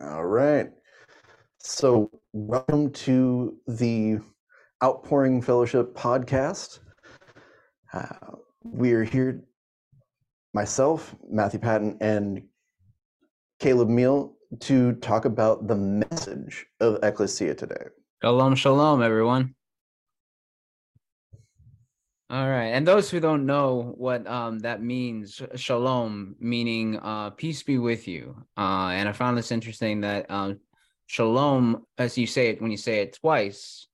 All right. So, welcome to the Outpouring Fellowship podcast. Uh, we're here, myself, Matthew Patton, and Caleb Meahl, to talk about the message of Ecclesia today. Shalom, shalom, everyone. All right, and those who don't know what um, that means, shalom, meaning uh, peace be with you. Uh, and I found this interesting that um, shalom, as you say it when you say it twice,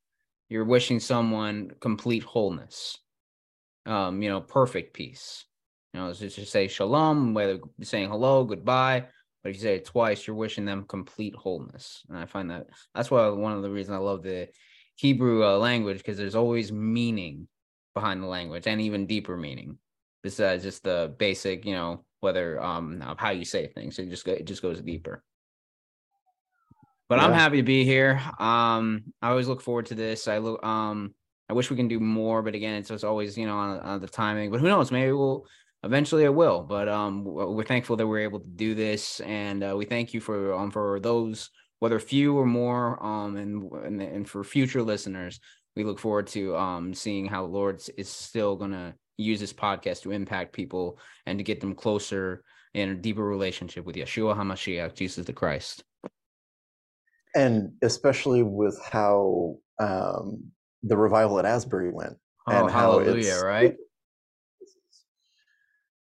you're wishing someone complete wholeness, um, you know, perfect peace. You know, just to say shalom, whether saying hello, goodbye, but if you say it twice, you're wishing them complete wholeness. And I find that that's why one of the reasons I love the Hebrew uh, language because there's always meaning behind the language and even deeper meaning besides just the basic, you know, whether um of how you say things. It just it just goes deeper. But yeah. I'm happy to be here. Um, I always look forward to this. I look um I wish we can do more, but again, it's, it's always you know on, on the timing. But who knows? Maybe we'll eventually I will. But um, we're thankful that we're able to do this, and uh, we thank you for um for those whether few or more um and and, and for future listeners we look forward to um, seeing how Lord is still going to use this podcast to impact people and to get them closer in a deeper relationship with Yeshua HaMashiach, Jesus the Christ. And especially with how um, the revival at Asbury went. Oh, and how hallelujah, right?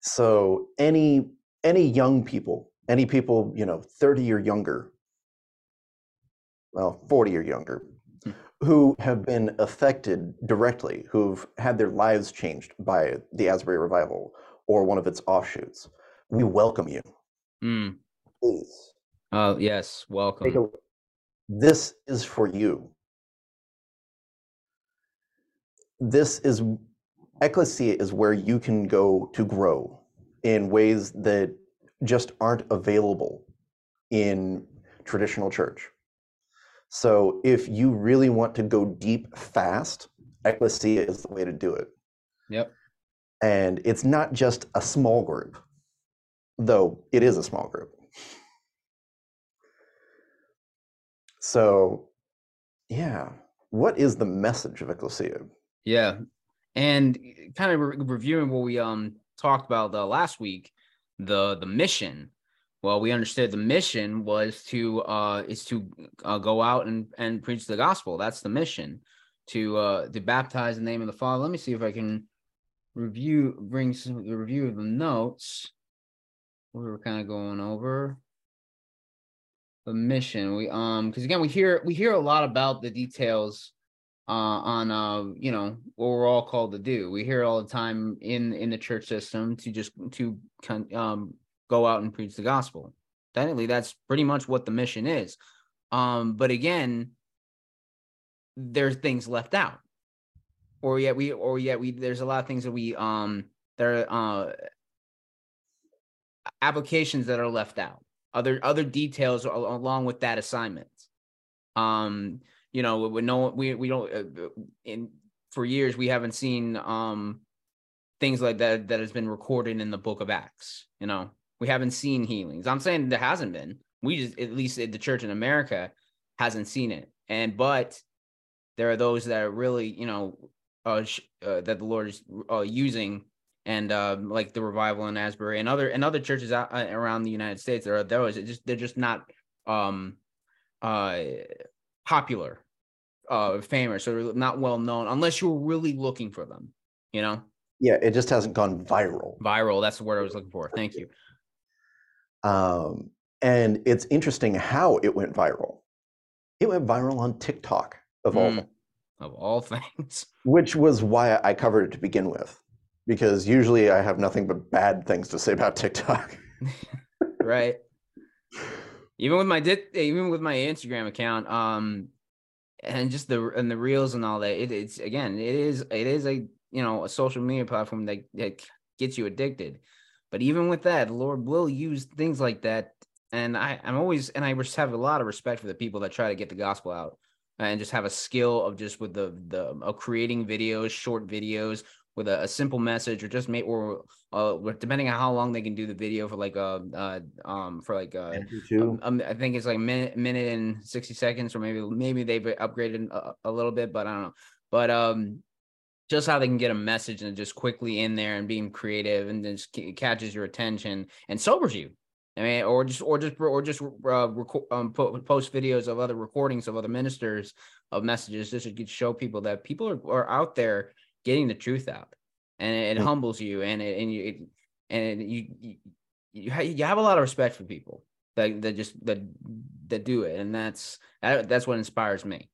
So any any young people, any people, you know, 30 or younger, well, 40 or younger, who have been affected directly, who've had their lives changed by the Asbury revival or one of its offshoots. We welcome you. Mm. Please. Oh, yes. Welcome. This is for you. This is ecclesia is where you can go to grow in ways that just aren't available in traditional church. So if you really want to go deep fast, Ecclesia is the way to do it. Yep. And it's not just a small group, though it is a small group. So, yeah, what is the message of Ecclesia? Yeah, and kind of re- reviewing what we um talked about the last week, the the mission well, we understood the mission was to uh is to uh, go out and and preach the gospel. That's the mission to uh to baptize in the name of the Father. Let me see if I can review bring some the review of the notes. We were kind of going over the mission. We um because again we hear we hear a lot about the details uh on uh you know what we're all called to do. We hear all the time in in the church system to just to um go out and preach the gospel. Technically, that's pretty much what the mission is. Um, but again, there's things left out, or yet we, or yet we, there's a lot of things that we, um, there are uh, applications that are left out. Other other details along with that assignment. Um, you know, we no, we we don't uh, in for years we haven't seen um things like that that has been recorded in the book of Acts. You know, we haven't seen healings. I'm saying there hasn't been. We just, at least the church in America, hasn't seen it. And but there are those that are really, you know, uh, uh, that the Lord is uh, using, and uh, like the revival in Asbury and other and other churches out, uh, around the United States. There are those. just they're just not um, uh, popular, uh, famous, or not well known unless you're really looking for them. You know. Yeah, it just hasn't gone viral. Viral. That's the word I was looking for. Thank you. Um, and it's interesting how it went viral. It went viral on TikTok of mm, all of all things, which was why I covered it to begin with, because usually I have nothing but bad things to say about TikTok. right. Even with my even with my Instagram account, um, and just the and the reels and all that, it, it's again, it is it is a you know a social media platform that, that gets you addicted but even with that, the Lord will use things like that. And I, I'm always, and I just have a lot of respect for the people that try to get the gospel out and just have a skill of just with the the of creating videos, short videos, with a, a simple message or just make or uh depending on how long they can do the video for like a uh um for like uh um, um, I think it's like minute minute and 60 seconds or maybe maybe they've upgraded a, a little bit but I don't know but um just how they can get a message and just quickly in there and being creative and just catches your attention and sobers you. I mean, or just or just or just uh, record, um, post videos of other recordings of other ministers of messages just to show people that people are, are out there getting the truth out, and it, it humbles you and it, and you it, and you you you have a lot of respect for people that that just that that do it, and that's that's what inspires me,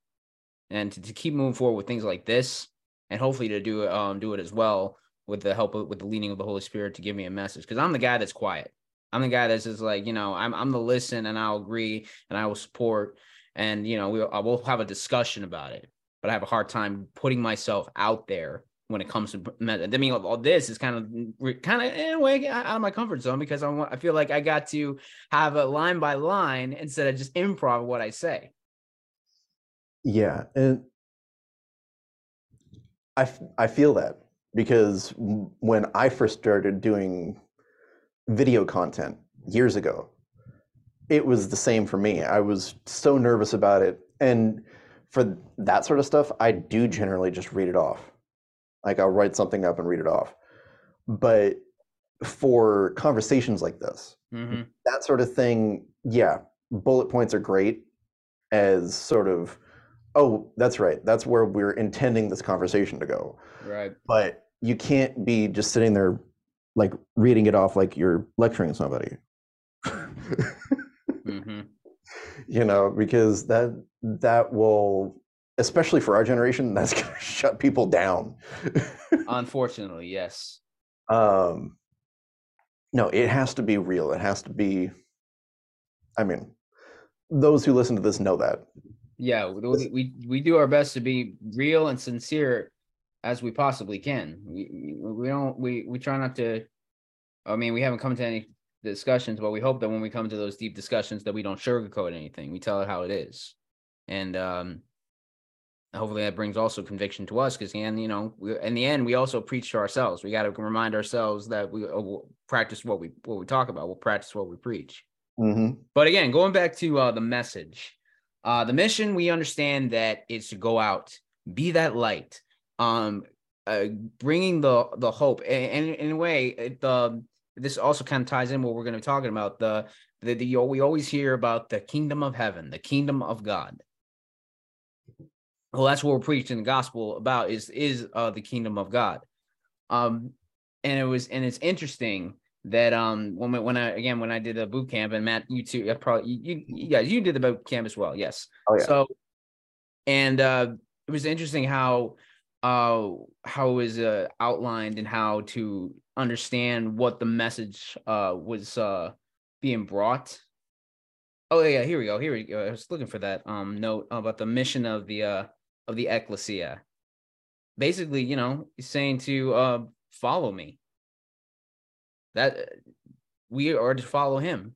and to, to keep moving forward with things like this and hopefully to do um do it as well with the help of with the leading of the Holy Spirit to give me a message because I'm the guy that's quiet. I'm the guy that's just like you know I'm I'm the listen and I'll agree and I will support and you know we I will have a discussion about it, but I have a hard time putting myself out there when it comes to I mean all this is kind of kind of in a way out of my comfort zone because I I feel like I got to have a line by line instead of just improv what I say. Yeah, and I, I feel that because when I first started doing video content years ago, it was the same for me. I was so nervous about it. And for that sort of stuff, I do generally just read it off. Like I'll write something up and read it off. But for conversations like this, mm-hmm. that sort of thing, yeah, bullet points are great as sort of oh, that's right. That's where we're intending this conversation to go. Right. But you can't be just sitting there like reading it off like you're lecturing somebody. mm-hmm. You know, because that that will especially for our generation, that's gonna shut people down. Unfortunately, yes. Um no, it has to be real. It has to be I mean, those who listen to this know that yeah we, we we do our best to be real and sincere as we possibly can. We we don't we we try not to i mean we haven't come to any discussions but we hope that when we come to those deep discussions that we don't sugarcoat anything. We tell it how it is. And um hopefully that brings also conviction to us because and you know we, in the end we also preach to ourselves. We got to remind ourselves that we uh, we'll practice what we what we talk about. We'll practice what we preach. Mm-hmm. but again going back to uh, the message uh, the mission, we understand that is to go out, be that light, um, uh, bringing the the hope. And, and in a way, it, the this also kind of ties in what we're going to be talking about. The, the the we always hear about the kingdom of heaven, the kingdom of God. Well, that's what we're preaching the gospel about is is uh, the kingdom of God. Um, and it was and it's interesting that um when when I again when I did the boot camp and Matt you too probably you, you guys you did the boot camp as well yes. Oh, yeah. so and uh it was interesting how uh how it was uh, outlined and how to understand what the message uh was uh being brought. Oh yeah here we go here we go I was looking for that um note about the mission of the uh of the ecclesia. Basically you know saying to uh follow me that we are to follow him.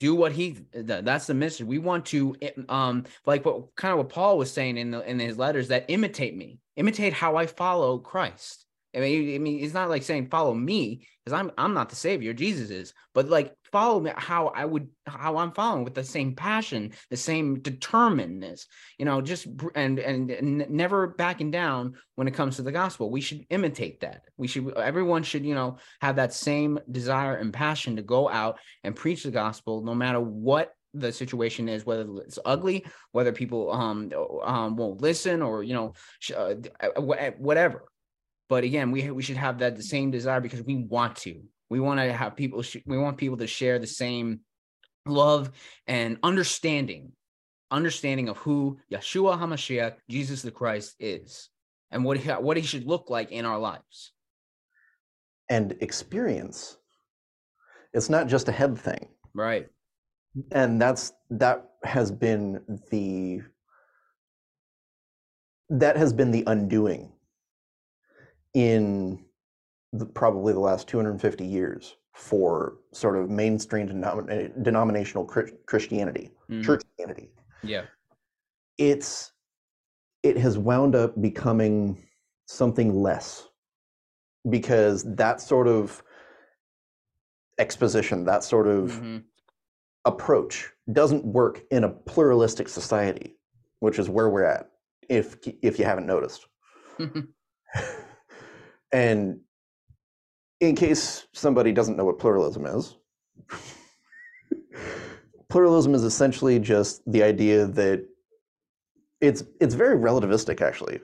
Do what he that's the mission. We want to um like what kind of what paul was saying in the in his letters that imitate me. Imitate how i follow christ I mean, I mean, it's not like saying follow me because I'm I'm not the savior. Jesus is, but like follow me how I would how I'm following with the same passion, the same determinedness. You know, just and and, and never backing down when it comes to the gospel. We should imitate that. We should everyone should you know have that same desire and passion to go out and preach the gospel, no matter what the situation is whether it's ugly whether people um, um won't listen or you know uh, whatever but again, we we should have that the same desire because we want to. We want to have people. Sh- we want people to share the same love and understanding, understanding of who Yeshua Hamashiach, Jesus the Christ, is, and what he, what he should look like in our lives. And experience. It's not just a head thing, right? And that's that has been the that has been the undoing in the, probably the last 250 years for sort of mainstream denom- denominational Christianity, mm. Churchianity. Yeah, it's it has wound up becoming something less because that sort of exposition, that sort of Mhm. approach doesn't work in a pluralistic society, which is where we're at, if if you haven't noticed. and in case somebody doesn't know what pluralism is, pluralism is essentially just the idea that it's it's very relativistic actually.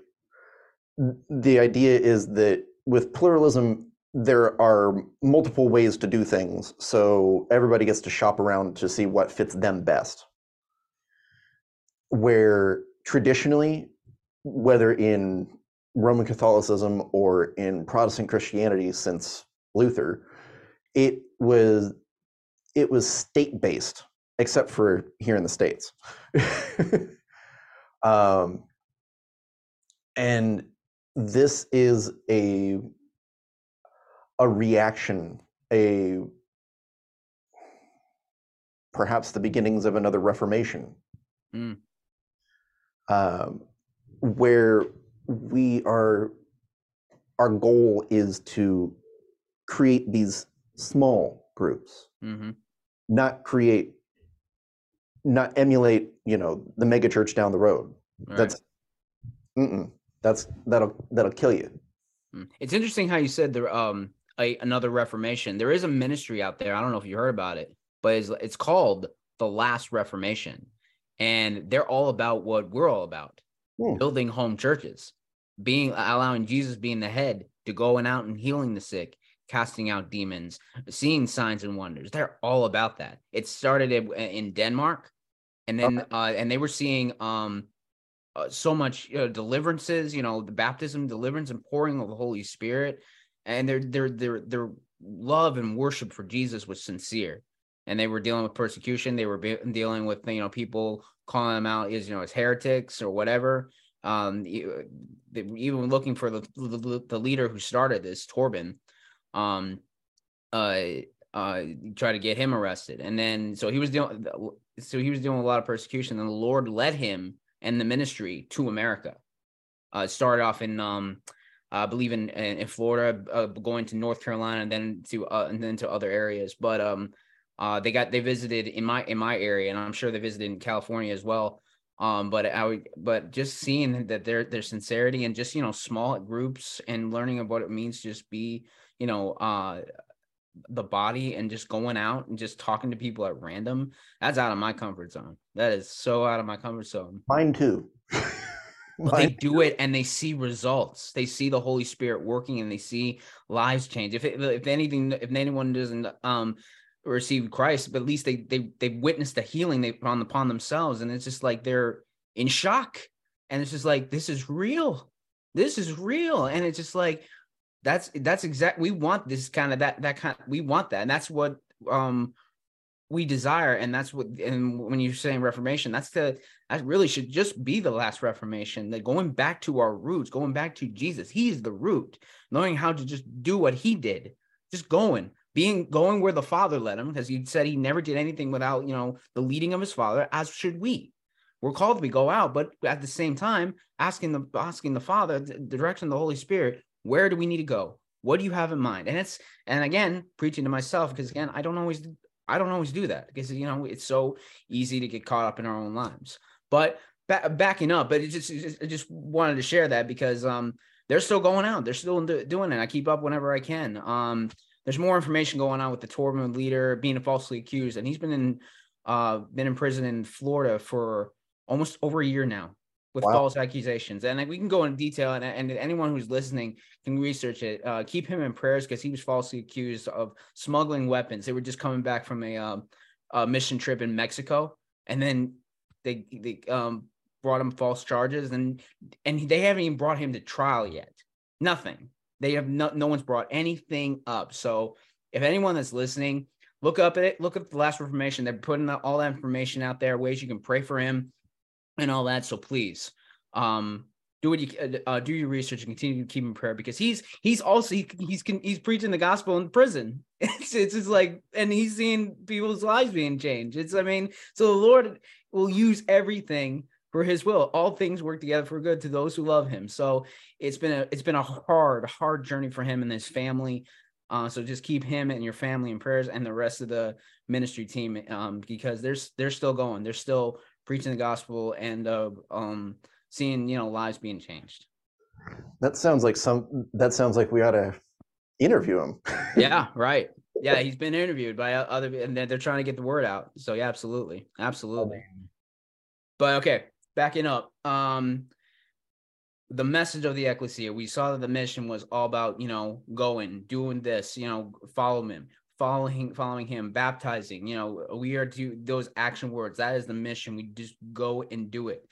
The idea is that with pluralism there are multiple ways to do things, so everybody gets to shop around to see what fits them best. Where traditionally, whether in Roman Catholicism or in Protestant Christianity since Luther, it was it was state based, except for here in the states. um, and this is a a reaction, a perhaps the beginnings of another Reformation, Mm. um, where we are. Our goal is to create these small groups, hmm not create, not emulate, you know, the mega church down the road. That's, mm-mm, that's that'll that'll kill you. Mm. It's interesting how you said there um a, another reformation. There is a ministry out there. I don't know if you heard about it, but it's it's called the Last Reformation, and they're all about what we're all about: Hmm. building home churches, being allowing Jesus being the head to going out and healing the sick, casting out demons, seeing signs and wonders. They're all about that. It started in, Denmark, and then uh, and they were seeing um uh, so much uh, deliverances, you know, the baptism, deliverance, and pouring of the Holy Spirit, and their their their their love and worship for Jesus was sincere, and they were dealing with persecution. They were be- dealing with you know people calling them out as you know as heretics or whatever. Um, even looking for the the, the leader who started this, Torben. Um, uh, uh, try to get him arrested, and then so he was doing So he was with a lot of persecution, and the Lord led him and the ministry to America. Uh, started off in, um, I believe in in, in Florida, uh, going to North Carolina, and then to uh, and then to other areas. But um, uh, they got they visited in my in my area, and I'm sure they visited in California as well. Um, but I but just seeing that their their sincerity and just you know small groups and learning of what it means to just be you know uh the body and just going out and just talking to people at random that's out of my comfort zone. That is so out of my comfort zone. Mine too. but they do it and they see results. They see the holy spirit working and they see lives change. If it, if anything if anyone doesn't um receive christ but at least they they they witnessed the healing they put on upon themselves. And it's just like they're in shock. And it's just like this is real. This is real. And it's just like that's that's exact we want this kind of that that kind we want that. And that's what um we desire. And that's what and when you're saying reformation that's the that really should just be the last reformation that going back to our roots going back to jesus. He's the root. Knowing how to just do what he did. Just going being going where the father led him because he said he never did anything without you know the leading of his father as should we. We're called to go out but at the same time asking the asking the father the direction of the holy spirit where do we need to go? What do you have in mind? And it's and again preaching to myself because again i don't always i don't always do that because you know it's so easy to get caught up in our own lives. But ba- backing up but it just, it just just wanted to share that because um they're still going out they're still do- doing it. I keep up whenever i can. Um there's more information going on with the Torben leader being falsely accused, and he's been in uh been in prison in Florida for almost over a year now with Wow. false accusations. And like, we can go in detail, and, and anyone who's listening can research it. Uh, keep him in prayers because he was falsely accused of smuggling weapons. They were just coming back from a, um, a mission trip in Mexico, and then they they um brought him false charges, and and they haven't even brought him to trial yet. Nothing. They have no no one's brought anything up. So if anyone that's listening, look up at it. Look up the last Reformation. They're putting all that information out there, ways you can pray for him, and all that. So please, um, do what you uh, uh, do your research and continue to keep in prayer because he's he's also he, he's he's preaching the gospel in prison. It's it's just like and he's seeing people's lives being changed. It's I mean, so the Lord will use everything for his will. All things work together for good to those who love him. So it's been a it's been a hard, hard journey for him and his family. Uh, so just keep him and your family in prayers and the rest of the ministry team um, because they're they're still going. They're still preaching the gospel and uh, um, seeing you know lives being changed. That sounds like some. That sounds like we ought to interview him. yeah, right. Yeah, he's been interviewed by other, and they're trying to get the word out. So yeah, absolutely, absolutely. But okay, backing up. Um, the message of the ecclesia, we saw that the mission was all about you know going, doing this, you know, follow him, following, following him, baptizing. You know, we are to those action words. That is the mission. We just go and do it.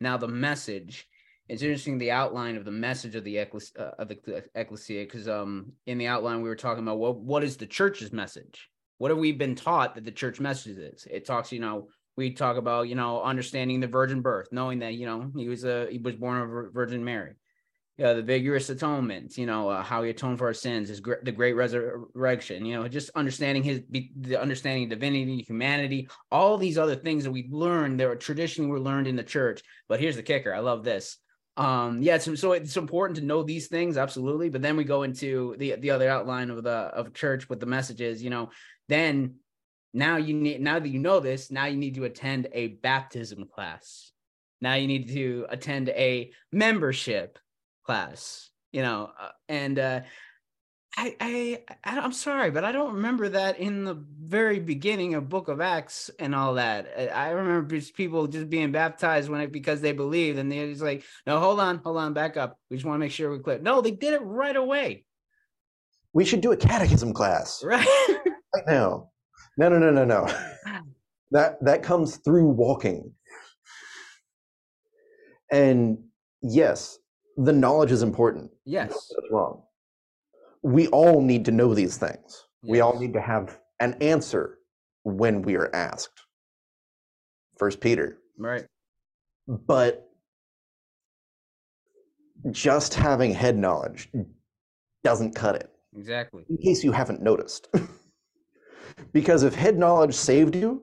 Now the message it's interesting the outline of the message of the ecclesia, uh, of the ecclesia because um in the outline we were talking about what what is the church's message what have we been taught that the church message is it talks you know we talk about you know understanding the virgin birth knowing that you know he was a he was born of virgin mary. The vicarious atonement you know uh, how he atoned for our sins is the great resurrection you know just understanding his the understanding divinity humanity all these other things that we learned that traditionally were learned in the church. But here's the kicker. I love this. Um yeah so, so it's important to know these things absolutely. But then we go into the the other outline of the of church with the messages you know then now you need now that you know this now you need to attend a baptism class now you need to attend a membership class you know uh, and uh I, I I'm sorry, but I don't remember that in the very beginning of Book of Acts and all that. I remember just people just being baptized when it because they believed, and they're just like, "No, hold on, hold on, back up. We just want to make sure we're clear." No, they did it right away. We should do a catechism class right right now. No, no, no, no, no. that that comes through walking. And yes, the knowledge is important. Yes, that's wrong we all need to know these things. Yes. We all need to have an answer when we are asked. First Peter. Right. But just having head knowledge doesn't cut it. Exactly. In case you haven't noticed. because if head knowledge saved you,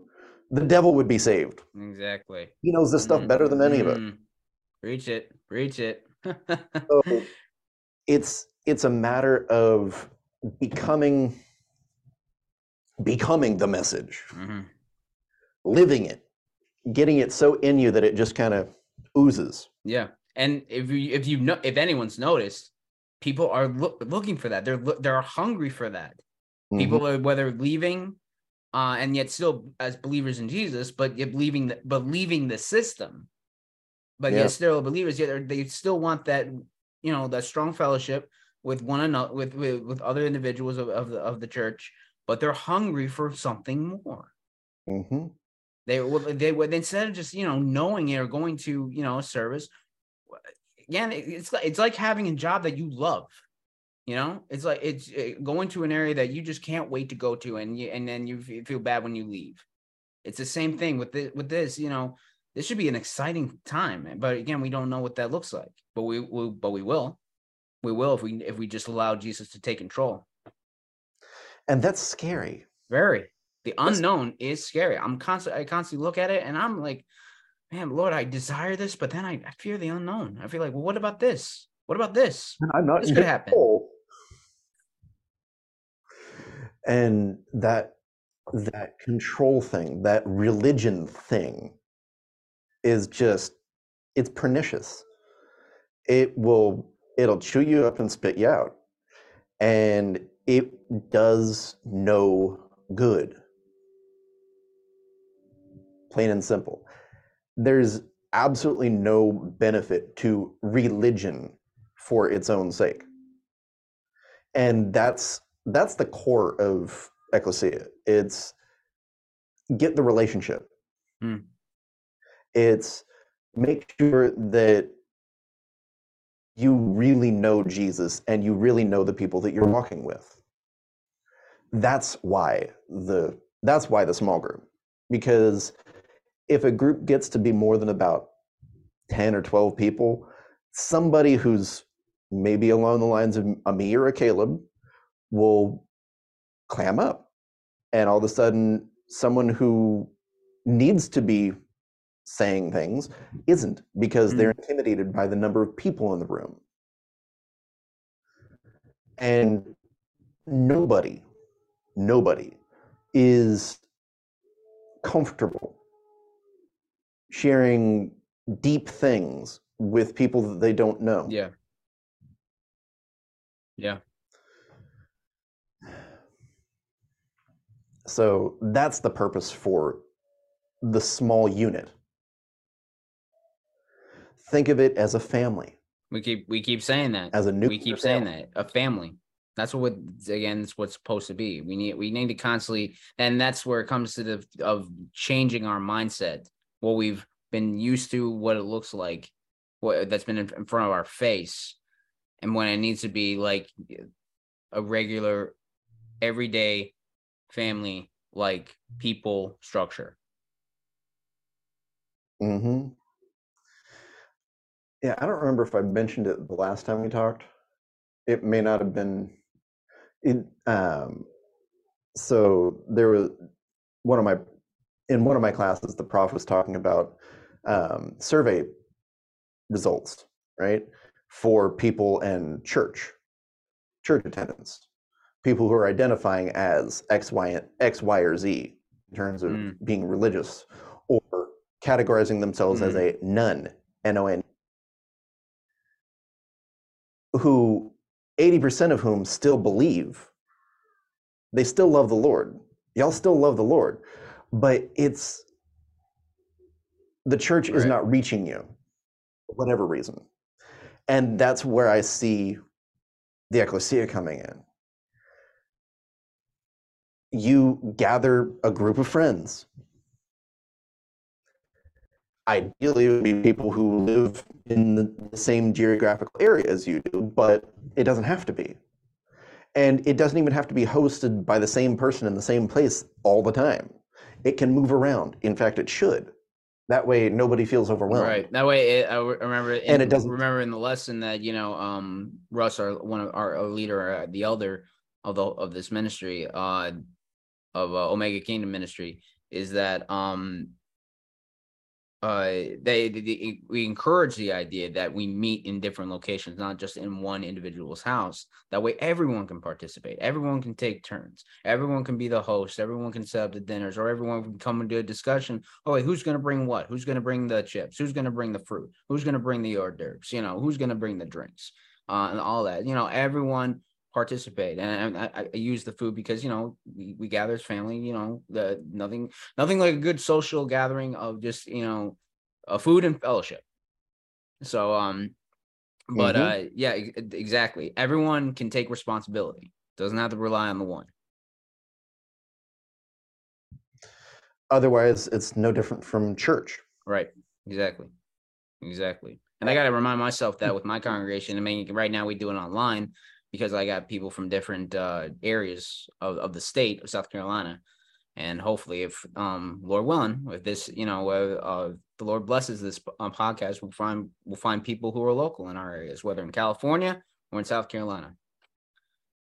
the devil would be saved. Exactly. He knows this stuff mm-hmm. better than any mm-hmm. of it. Reach it. Reach it. so it's it's a matter of becoming becoming the message mm-hmm. living it getting it so in you that it just kind of oozes yeah and if you if you know if anyone's noticed people are lo- looking for that they're they're hungry for that mm-hmm. people are whether leaving uh, and yet still as believers in jesus but yet believing the, believing the system but yeah. yet still believers yet they still want that you know that strong fellowship with one another with with, with other individuals of, of the of the church but they're hungry for something more mm-hmm. they would they would instead of just you know knowing it or going to you know a service again it's it's like having a job that you love you know it's like it's eh, going to an area that you just can't wait to go to and you and then you feel bad when you leave it's the same thing with this with this you know this should be an exciting time but again we don't know what that looks like but we will but we will we will if we if we just allow Jesus to take control. And that's scary. Very. The unknown that's... is scary. I'm constantly I constantly look at it and I'm like, man, Lord, I desire this, but then I, I fear the unknown. I feel like, well, what about this? What about this? I'm not this could happen. And that that control thing, that religion thing is just it's pernicious. It will it'll chew you up and spit you out. And it does no good. Plain and simple. There's absolutely no benefit to religion for its own sake. And that's that's the core of ecclesia. It's get the relationship. Hmm. It's make sure that you really know Jesus and you really know the people that you're walking with. That's why the that's why the small group. Because if a group gets to be more than about 10 or 12 people, somebody who's maybe along the lines of a me or a Caleb will clam up. And all of a sudden, someone who needs to be saying things isn't because they're mm. intimidated by the number of people in the room. And nobody, nobody is comfortable sharing deep things with people that they don't know. Yeah. Yeah. So that's the purpose for the small unit. Think of it as a family, We keep we keep saying that. as a new. we keep saying that a family that's what again it's what's supposed to be we need we need to constantly and that's where it comes to the of changing our mindset what we've been used to what it looks like what that's been in, in front of our face and when it needs to be like a regular everyday family like people structure hmm Yeah, I don't remember if I mentioned it the last time we talked. It may not have been. It um, so there was one of my in one of my classes. The prof was talking about um, survey results, right, for people and church, church attendance, people who are identifying as X, Y, X, Y, or Z in terms of Mm. being religious, or categorizing themselves as a nun, N O N, who 80% of whom still believe. They still love the Lord. Y'all still love the Lord, but it's the church is not reaching you for whatever reason. And that's where I see the ecclesia coming in. You gather a group of friends. Ideally, it would be people who live in the same geographical area as you do, but it doesn't have to be. And it doesn't even have to be hosted by the same person in the same place all the time. It can move around. In fact, it should. That way, nobody feels overwhelmed. Right. That way, it, I re- remember, And it doesn't- remember in the lesson that you know, um, Russ, our one of our, our leader, uh, the elder of the of this ministry, uh, of uh, Omega Kingdom Ministry, is that um, uh, they, they, we encourage the idea that we meet in different locations, not just in one individual's house. That way, everyone can participate. Everyone can take turns. Everyone can be the host. Everyone can set up the dinners, or everyone can come do a discussion oh wait, who's going to bring what? Who's going to bring the chips? Who's going to bring the fruit? Who's going to bring the hors d'oeuvres? You know, who's going to bring the drinks? Uh, and all that. You know, everyone participate. And, I, I use the food because you know we, we gather as family. You know, the nothing nothing like a good social gathering of just you know, a food and fellowship. So um, but uh, yeah, exactly. Everyone can take responsibility. Doesn't have to rely on the one. Otherwise, it's no different from church. Right. Exactly. Exactly. And I got to remind myself that with my congregation, I mean, right now we do it online because I got people from different uh, areas of, of the state of South Carolina. And hopefully, if um, Lord willing, if this, you know, uh, uh, the Lord blesses this uh, podcast, we'll find we'll find people who are local in our areas, whether in California or in South Carolina.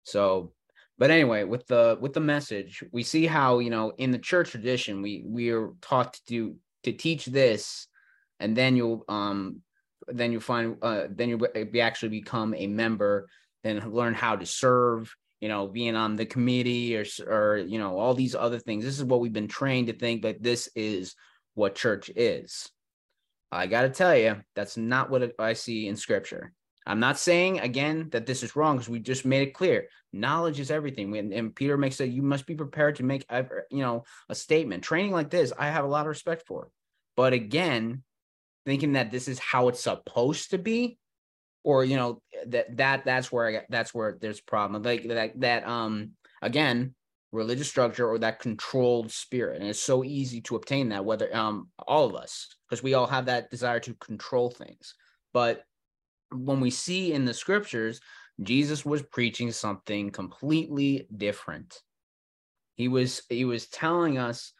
So, but anyway, with the with the message, we see how you know in the church tradition, we we are taught to do to teach this, and then you'll um then you'll find uh then you'll be actually become a member, then learn how to serve. You know, being on the committee or or you know all these other things. This is what we've been trained to think that this is what church is. I got to tell you, that's not what I see in scripture. I'm not saying again that this is wrong because we just made it clear. Knowledge is everything. When and Peter makes it, you must be prepared to make you know a statement. Training like this, I have a lot of respect for. But again, thinking that this is how it's supposed to be, or you know that that that's where I got, that's where there's a problem. Like that that um again religious structure or that controlled spirit and it's so easy to obtain that whether um all of us because we all have that desire to control things but when we see in the scriptures jesus was preaching something completely different he was he was telling us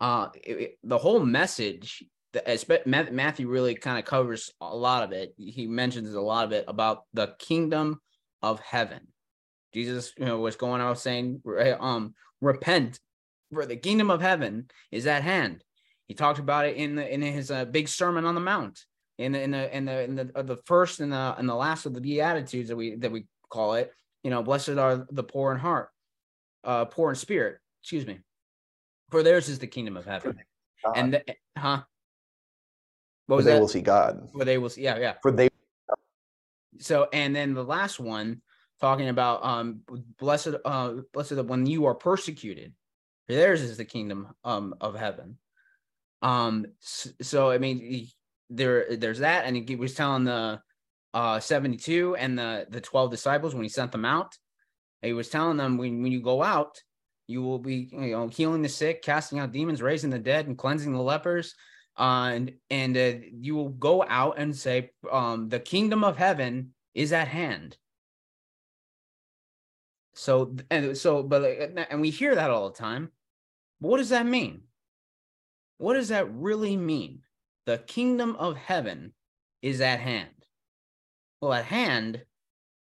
uh it- it- the whole message the, matthew really kind of covers a lot of it he mentions a lot of it about the kingdom of heaven jesus you know was going out saying um repent for the kingdom of heaven is at hand He talked about it in the in his uh, big sermon on the mount, in the in the in the in the, uh, the first and the and the last of the beatitudes that we that we call it. You know, blessed are the poor in heart, uh, poor in spirit. Excuse me, for theirs is the kingdom of heaven. God. And the, huh? What For was they that? will see God. For they will see. Yeah, yeah. For they So and then the last one talking about um blessed uh blessed when you are persecuted, for theirs is the kingdom um of heaven. Um so I mean there there's that and he was telling the uh 72 and the the 12 disciples when he sent them out he was telling them when, when you go out you will be you know healing the sick casting out demons raising the dead and cleansing the lepers uh, and and uh, you will go out and say um the kingdom of heaven is at hand. So and so but and we hear that all the time. But what does that mean? What does that really mean? The kingdom of heaven is at hand. Well at hand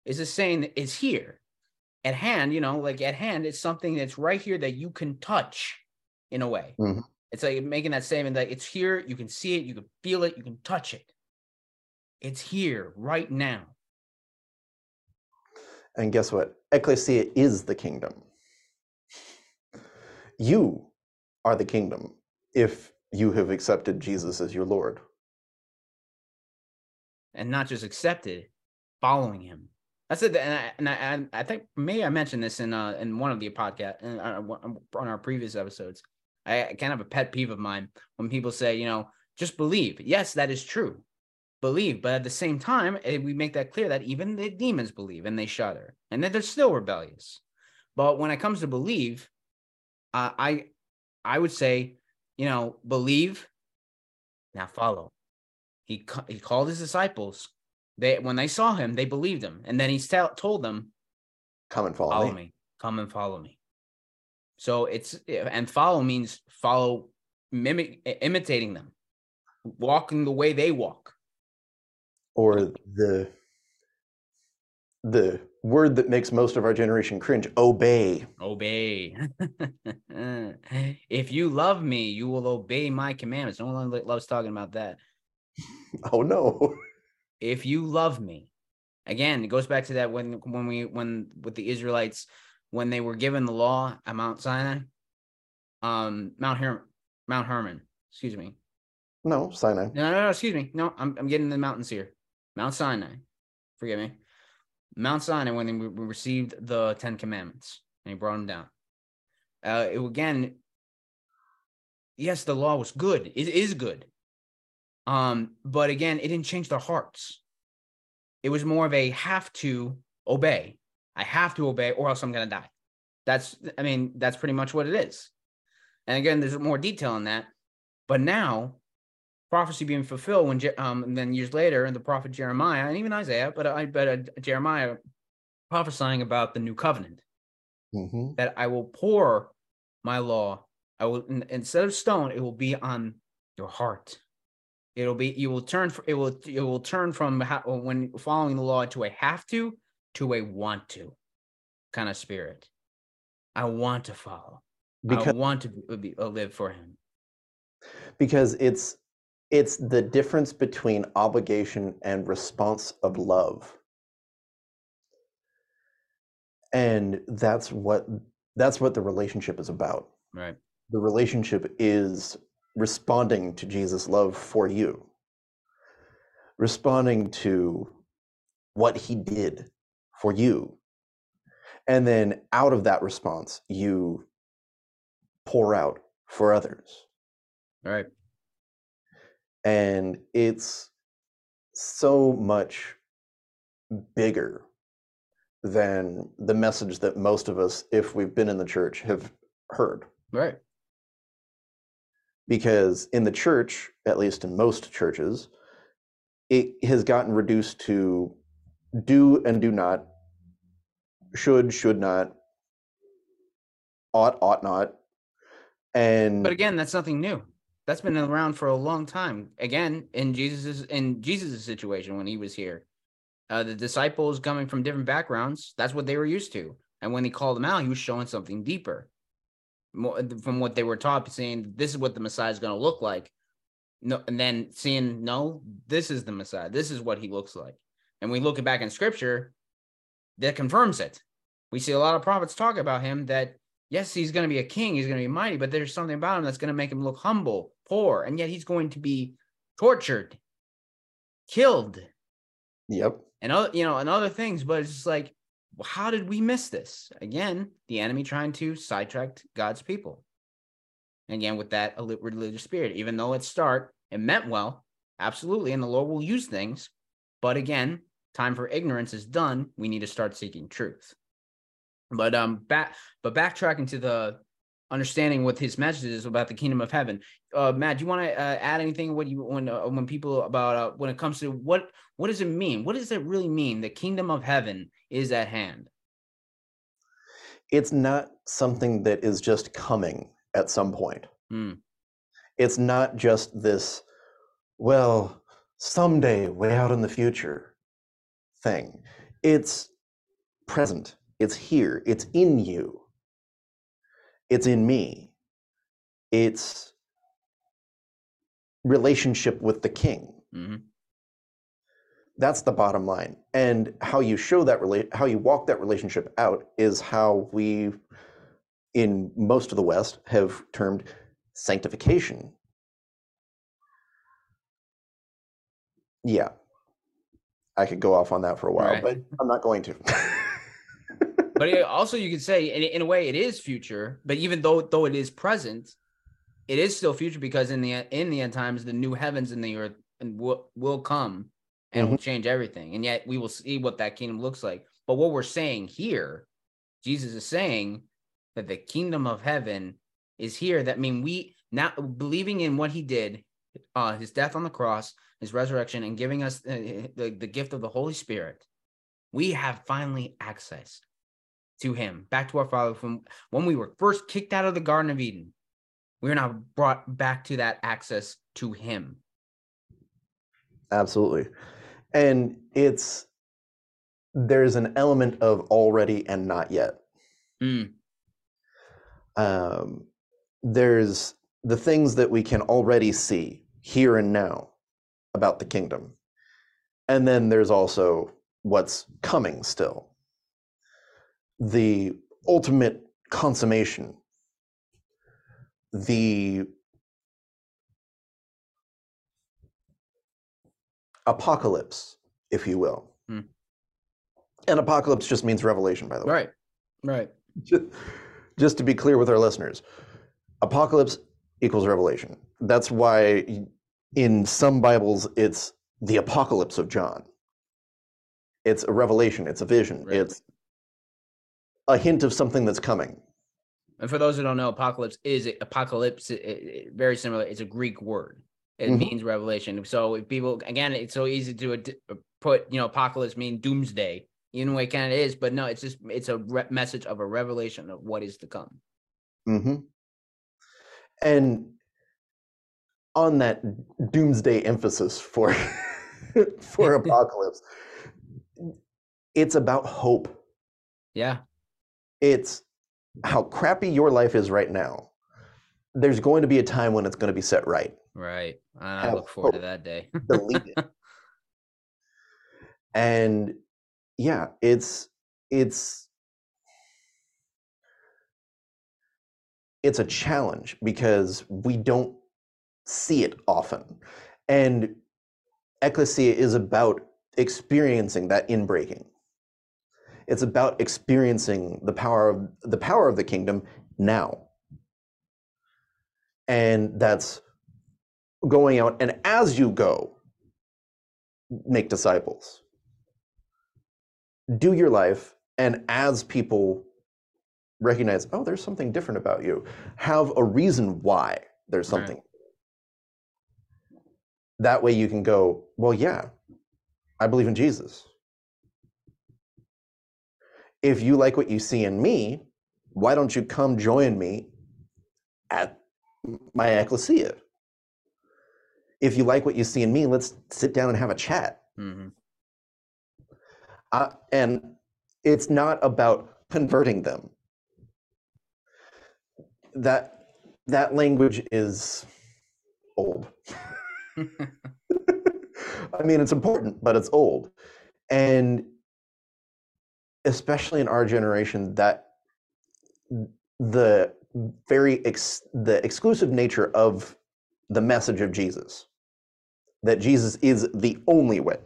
is a saying that it's here. At hand you know like at hand it's something that's right here that you can touch in a way. Mhm. It's like making that statement that it's here you can see it you can feel it you can touch it it's here right now And guess what? Ecclesia is the kingdom. You are the kingdom if you have accepted Jesus as your Lord. and not just accepted, following him. That's it. And I, and I, I think maybe I mentioned this in uh in one of the podcast in, uh, on our previous episodes. I, kind of have a pet peeve of mine when people say, you know, just believe. Yes, that is true. Believe, but at the same time, eh, we make that clear that even the demons believe and they shudder, and that they're still rebellious. But when it comes to believe, uh, I I would say, you know, believe, now follow he ca- he called his disciples. They when they saw him, they believed him, and then he told them, Come and follow, "Follow me. me, come and follow me." So it's and follow means follow, mimic, imitating them, walking the way they walk. Or the the word that makes most of our generation cringe, obey. Obey. if you love me, you will obey my commandments. No one loves talking about that. Oh no. if you love me again it goes back to that when when we when with the israelites when they were given the law at mount sinai um mount Her- mount hermon excuse me No, Sinai. no, no, no, excuse me. No, I'm, I'm getting the mountains here. Mount Sinai. Forgive me. Mount Sinai when they re- received the Ten Commandments and he brought them down. Uh, it, again, yes, the law was good. It is good. Um, but again, it didn't change their hearts. It was more of a have to obey. I have to obey, or else I'm gonna die. That's, I mean, that's pretty much what it is. And again, there's more detail on that. But now prophecy being fulfilled when um and then years later and the prophet Jeremiah and even Isaiah but I but uh, Jeremiah prophesying about the new covenant hmm that I will pour my law I will in- instead of stone it will be on your heart it'll be you will turn it will it will turn from when following the law to a have to to a want to kind of spirit. I want to follow. Because, I want to be, be, uh, live for him. because it's it's the difference between obligation and response of love. And that's what that's what the relationship is about. Right. The relationship is responding to jesus love for you. Responding to what he did for you. And then out of that response you pour out for others. Right. And it's so much bigger than the message that most of us if we've been in the church have heard. Right. Because in the church at least in most churches it has gotten reduced to do and do not should should not ought ought not and But again, that's nothing new. That's been around for a long time. Again, in Jesus's in Jesus's situation when he was here, uh, the disciples coming from different backgrounds, that's what they were used to. And when he called them out, he was showing something deeper. from what they were taught, saying this is what the Messiah is going to look like. No, and then seeing no, this is the Messiah. This is what he looks like. And we look back in Scripture, that confirms it. We see a lot of prophets talk about him that yes, he's going to be a king, he's going to be mighty, but there's something about him that's going to make him look humble, poor, and yet he's going to be tortured, killed. Yep. And other, you know, and other things, but it's just like, how did we miss this? Again, the enemy trying to sidetrack God's people. Again, with that religious spirit, even though at start it meant well, absolutely, and the Lord will use things, but again, time for ignorance is done. We need to start seeking truth. But um, back but backtracking to the understanding what his message is about the kingdom of heaven. Uh, Matt, do you want to uh, add anything what you when uh, when people about uh, when it comes to what what does it mean? What does it really mean? The kingdom of heaven is at hand. It's not something that is just coming at some point. Mm. It's not just this, well, someday, way out in the future thing. It's present. It's here. It's in you it's in me. It's relationship with the king. Mm-hmm. That's the bottom line. And how you show that relate, how you walk that relationship out is how we, in most of the West, have termed sanctification. Yeah, I could go off on that for a while, right. but I'm not going to. but it, also you could say in, in a way it is future but even though though it is present it is still future because in the in the end times the new heavens and the earth and will, will come and mm-hmm. will change everything and yet we will see what that kingdom looks like but what we're saying here jesus is saying that the kingdom of heaven is here that mean we now believing in what he did uh his death on the cross his resurrection and giving us uh, the, the gift of the holy spirit we have finally access to him, back to our Father from when we were first kicked out of the Garden of Eden. We are now brought back to that access to him. Absolutely. And it's there's an element of already and not yet. Mm. Um, there's the things that we can already see here and now about the kingdom. And then there's also what's coming still the ultimate consummation, the apocalypse, if you will. Hmm. And apocalypse just means revelation, by the way. Right, right. Just, just to be clear with our listeners, apocalypse equals revelation. That's why in some Bibles it's the apocalypse of John. It's a revelation, it's a vision, right. it's a hint of something that's coming. And for those who don't know, apocalypse is apocalypse. It, it, very similar. It's a Greek word. It mm-hmm. means revelation. So if people again, it's so easy to uh, put you know apocalypse mean doomsday. In a way, kind of is, but no, it's just it's a re- message of a revelation of what is to come. Mm-hmm. And on that doomsday emphasis for for apocalypse, it's about hope. Yeah it's how crappy your life is right now. There's going to be a time when it's going to be set right. Right. I Have look forward hope. to that day. Believe it. And yeah, it's it's it's a challenge because we don't see it often. And ecclesia is about experiencing that inbreaking it's about experiencing the power of the power of the kingdom now. And that's going out and as you go, make disciples. Do your life, and as people recognize, oh, there's something different about you, have a reason why there's something. Right. That way you can go, well, yeah, I believe in Jesus if you like what you see in me, why don't you come join me at my ecclesia? If you like what you see in me, let's sit down and have a chat. Mm-hmm. Uh, and it's not about converting them. that that language is old. I mean, it's important, but it's old. And especially in our generation, that the very ex, the exclusive nature of the message of Jesus, that Jesus is the only way,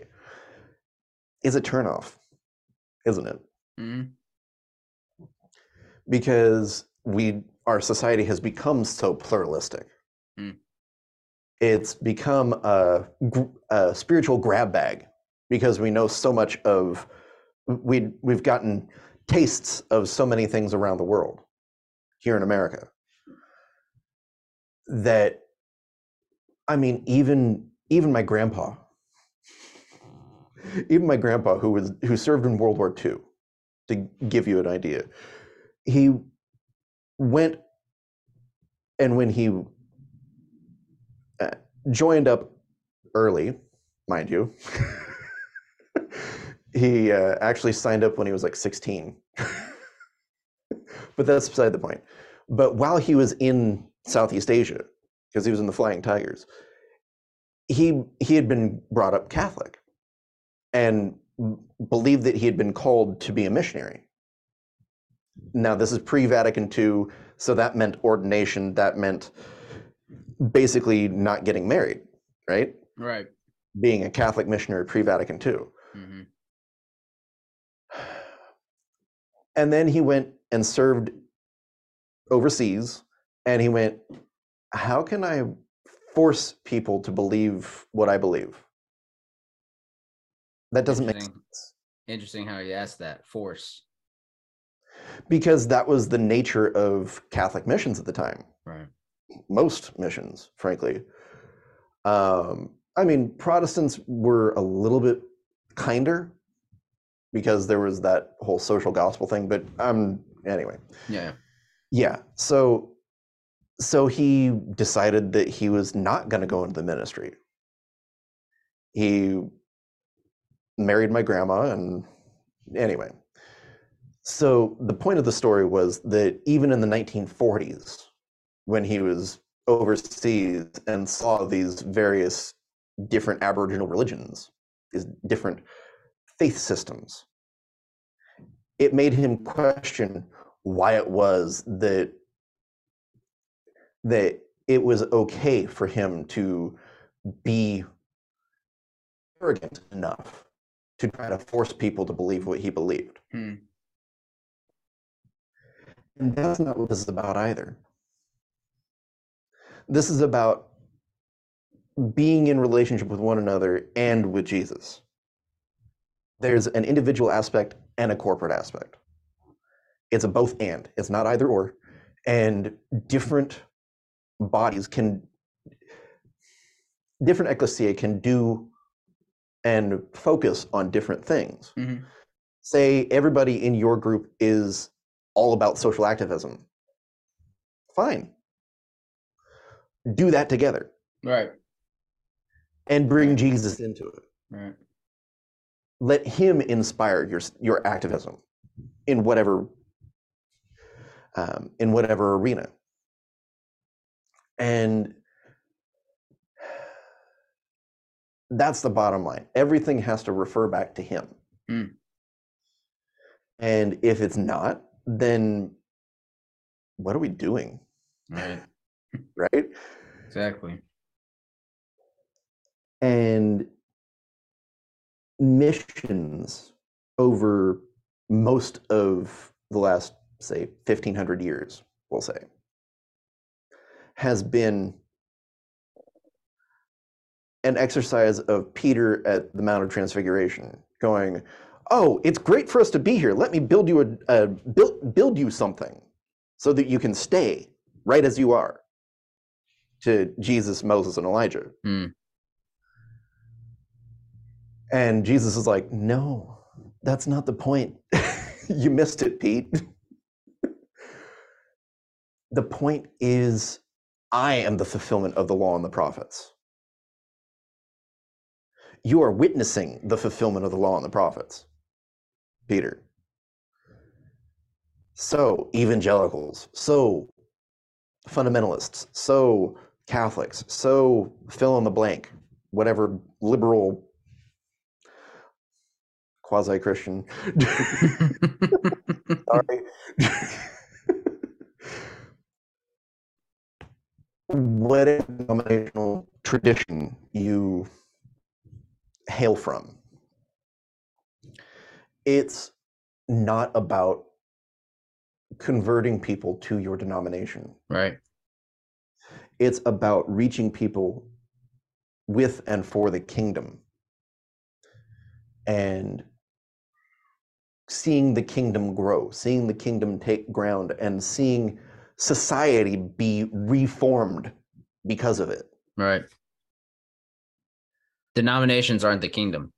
is a turnoff, isn't it? Mhm. Because we our society has become so pluralistic. It's become a, a spiritual grab bag because we know so much of we we've gotten tastes of so many things around the world here in America that I mean even even my grandpa even my grandpa who was who served in World War II to give you an idea he went and when he joined up early mind you. He uh, actually signed up when he was like 16 but that's beside the point. But while he was in southeast asia because he was in the flying tigers he he had been brought up catholic and believed that he had been called to be a missionary. Now this is pre-vatican ii so that meant ordination that meant basically not getting married right Right. being a catholic missionary pre-vatican ii hmm and then he went and served overseas and he went how can i force people to believe what i believe that doesn't make sense Interesting how you asked that. Force. because that was the nature of catholic missions at the time Right. Most missions frankly um, i mean protestants were a little bit kinder because there was that whole social gospel thing but um anyway Yeah. Yeah. So so he decided that he was not going to go into the ministry. He married my grandma and anyway. So the point of the story was that even in the 1940s when he was overseas and saw these various different aboriginal religions, these different faith systems, it made him question why it was that that it was okay for him to be arrogant enough to try to force people to believe what he believed. Hmm. And that's not what this is about either. This is about being in relationship with one another and with Jesus. There's an individual aspect and a corporate aspect. It's a both and, it's not either or. And different bodies can, different ecclesia can do and focus on different things. hmm Say everybody in your group is all about social activism. Fine. Do that together Right. and bring Jesus into it. Right. Let him inspire your your activism in whatever um, in whatever arena. And that's the bottom line. Everything has to refer back to him. Mm. And if it's not, then what are we doing? Right. Right? Exactly. and missions over most of the last say 1500 years we'll say has been an exercise of peter at the mount of transfiguration going oh it's great for us to be here let me build you a, a build, build you something so that you can stay right as you are to jesus moses and elijah Hmm. And Jesus is like, no, that's not the point. you missed it, Pete. the point is, I am the fulfillment of the law and the prophets. You are witnessing the fulfillment of the law and the prophets, Peter. So, evangelicals, so fundamentalists, so Catholics, so fill in the blank, whatever liberal quasi Christian. Sorry. Whatever denominational tradition you hail from, it's not about converting people to your denomination. right. It's about reaching people with and for the kingdom and seeing the kingdom grow, seeing the kingdom take ground, and seeing society be reformed because of it. Right. Denominations aren't the kingdom.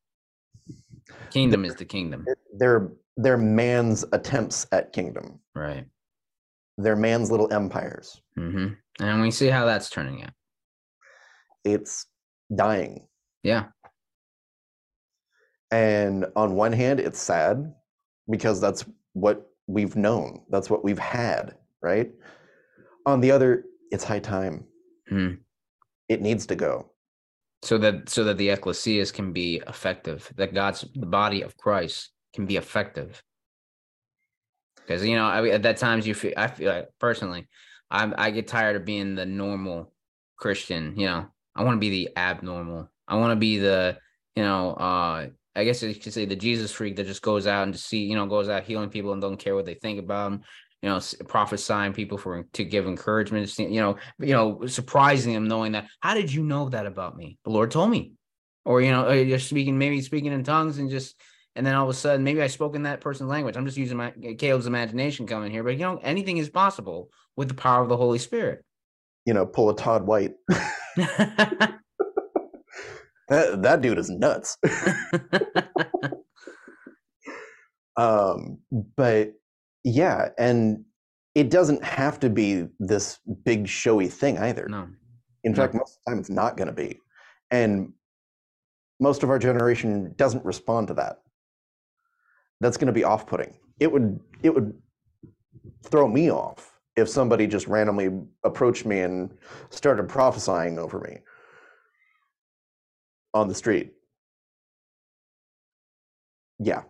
Kingdom is the kingdom. They're they're man's attempts at kingdom. Right. They're man's little empires. hmm And we see how that's turning out. It's dying. Yeah. And on one hand, it's sad because that's what we've known, that's what we've had, right? On the other, it's high time. Hmm. It needs to go. So that so that the ecclesias can be effective, that God's the body of Christ can be effective. Because you know, I, at that times you feel I feel like personally, I I get tired of being the normal Christian. You know, I want to be the abnormal. I want to be the you know, uh, I guess you could say the Jesus freak that just goes out and just see you know goes out healing people and don't care what they think about them. You know, prophesying people for to give encouragement. You know, you know, surprising them, knowing that. How did you know that about me? The Lord told me, or you know, you're speaking maybe speaking in tongues and just and then all of a sudden maybe I spoke in that person's language. I'm just using my Caleb's imagination coming here, but you know, anything is possible with the power of the Holy Spirit. You know, pull a Todd White. That that dude is nuts. um, but yeah, and it doesn't have to be this big showy thing either. no, In No. fact, most of the time it's not going to be. And most of our generation doesn't respond to that. That's going to be off-putting. It would it would throw me off if somebody just randomly approached me and started prophesying over me on the street. Yeah.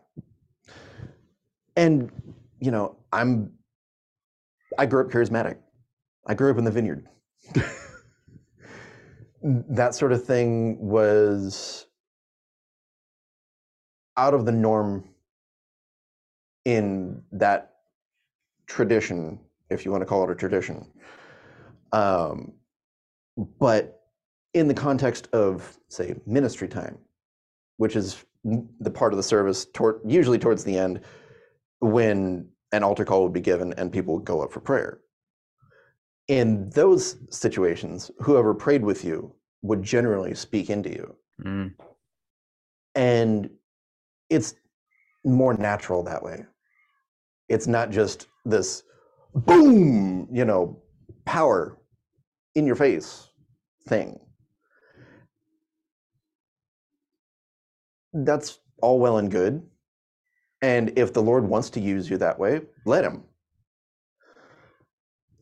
And you know, I'm I grew up charismatic. I grew up in the vineyard. that sort of thing was out of the norm in that tradition, if you want to call it a tradition. Um, but in the context of, say, ministry time, which is the part of the service toward, usually towards the end, when an altar call would be given and people would go up for prayer in those situations, whoever prayed with you would generally speak into you. Mm, And it's more natural that way. It's not just this boom, you know, power in your face thing. That's all well and good. And if the Lord wants to use you that way, let him.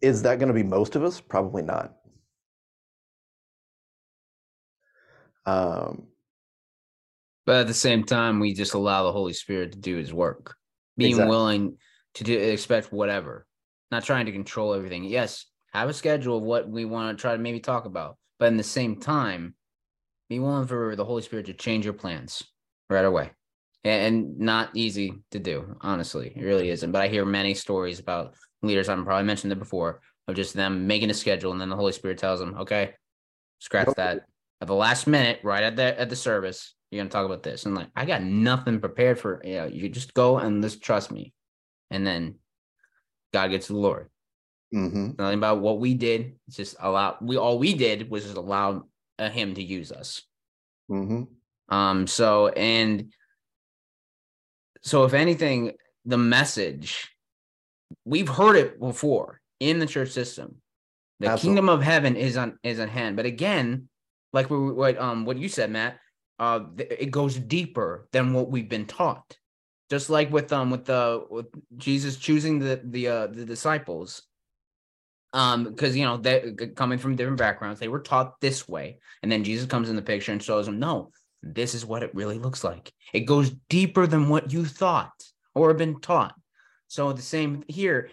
Is that going to be most of us? Probably not. Um, but at the same time, we just allow the Holy Spirit to do His work, being Exactly. willing to do expect whatever, not trying to control everything. Yes, have a schedule of what we want to try to maybe talk about, but in the same time, be willing for the Holy Spirit to change your plans right away. And not easy to do, honestly. It really isn't. But I hear many stories about leaders. I've probably mentioned it before of just them making a schedule, and then the Holy Spirit tells them, "Okay, scratch that." At the last minute, right at the at the service, you're gonna talk about this, and like I got nothing prepared for. You know, you just go and just trust me, and then God gets the glory. mhm. Nothing about what we did. It's just allow. We all we did was just allow uh, Him to use us. hmm Um, so and so if anything, the message we've heard it before in the church system. The Absolutely. kingdom of heaven is on is at hand. But again, like we, what um what you said, Matt, uh it goes deeper than what we've been taught. Just like with um with the with Jesus choosing the the uh the disciples. um because you know they coming from different backgrounds they were taught this way. And then jesus comes in the picture and shows them no this is what it really looks like. It goes deeper than what you thought or been taught. So the same here.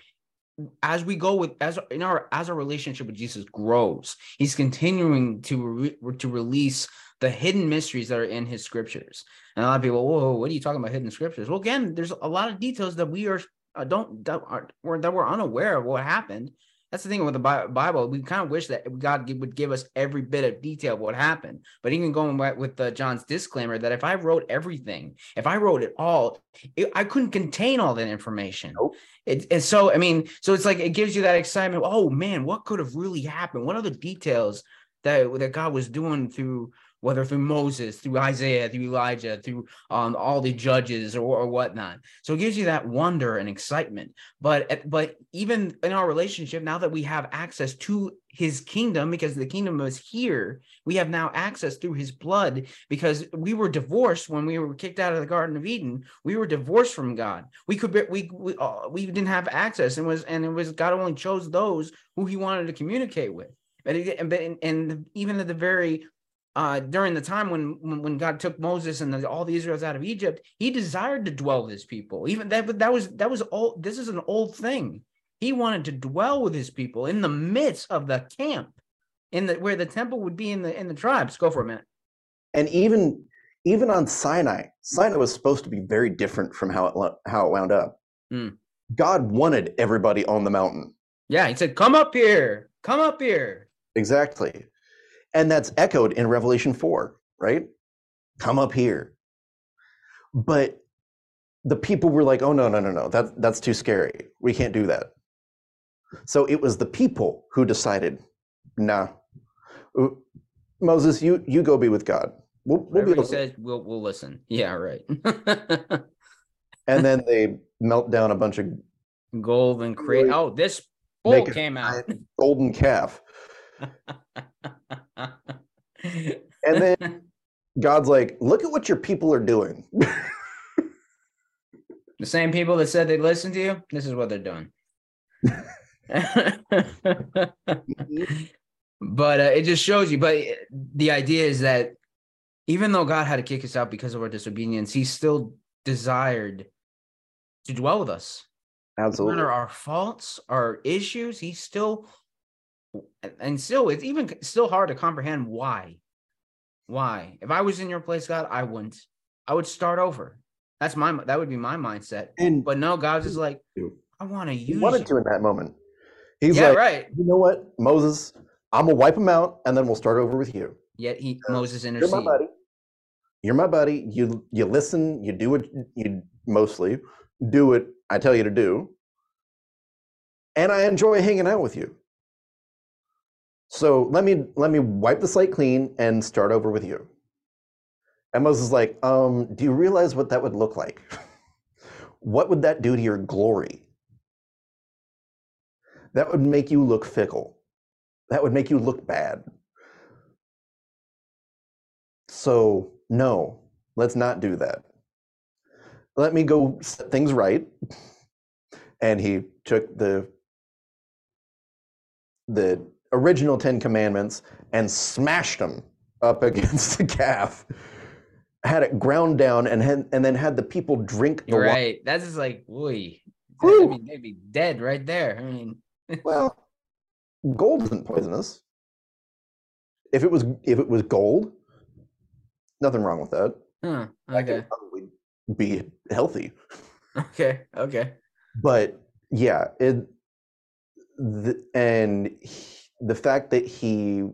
As we go with as in our as our relationship with jesus grows he's continuing to re, to release the hidden mysteries that are in his scriptures and a lot of people whoa what are you talking about hidden scriptures well again there's a lot of details that we are uh, don't that are that we're unaware of what happened that's the thing with the Bible. We kind of wish that God would give us every bit of detail of what happened. But even going back with the John's disclaimer that if I wrote everything, if I wrote it all, it, I couldn't contain all that information. Nope. It, and so, I mean, so it's like it gives you that excitement. Oh man, what could have really happened? What are the details that that God was doing through whether through Moses, through Isaiah, through Elijah, through um, all the judges or, or whatnot. So it gives you that wonder and excitement. But but even in our relationship, now that we have access to his kingdom, because the kingdom is here, we have now access through his blood because we were divorced when we were kicked out of the Garden of Eden. We were divorced from God. We could be, we we, uh, we didn't have access and was and it was God only chose those who he wanted to communicate with. But, it, and, and even at the very uh, during the time when, when God took Moses and all the Israelites out of Egypt, he desired to dwell with his people. Even that that was that was old. This is an old thing. He wanted to dwell with his people in the midst of the camp, in the where the temple would be in the in the tribes. Go for a minute. And even even on Sinai, Sinai was supposed to be very different from how it how it wound up. Mm. God wanted everybody on the mountain. Yeah, he said, "Come up here, come up here." Exactly. And that's echoed in Revelation 4, right? Come up here. But the people were like, oh, no, no, no, no, that, that's too scary. We can't do that. So it was the people who decided, nah, uh, Moses, you, you go be with God. We'll, we'll be able says, we'll, we'll listen. Yeah, right. and then they melt down a bunch of gold and create. Oh, this bull came out. Golden calf. and then God's like, look at what your people are doing. the same people that said they'd listen to you, this is what they're doing. but uh, it just shows you. But the idea is that even though God had to kick us out because of our disobedience, He still desired to dwell with us. Absolutely. No matter our faults, our issues, He still and still it's even still hard to comprehend why. Why? If i was in your place god i wouldn't. I would start over. That's my that would be my mindset. And but no god's just like i want to use he wanted you. to in that moment. He's yeah, like right. You know what moses? I'm gonna wipe him out and then we'll start over with you. Yet he moses intercedes you're my buddy. You're my buddy. You you listen. You do what you mostly do what i tell you to do. And i enjoy hanging out with you so let me let me wipe the slate clean and start over with you. And Moses is like, um, do you realize what that would look like? what would that do to your glory? That would make you look fickle. That would make you look bad. So, no, let's not do that. Let me go set things right. And he took the the original Ten Commandments and smashed them up against the calf. Had it ground down and had, and then had the people drink the You're right. Water. That's just like, boy, I mean, they'd be dead right there. I mean, well, gold isn't poisonous. If it was, if it was gold, nothing wrong with that. Huh, okay. probably be healthy. Okay. Okay. But yeah, it, the, and he, the fact that he,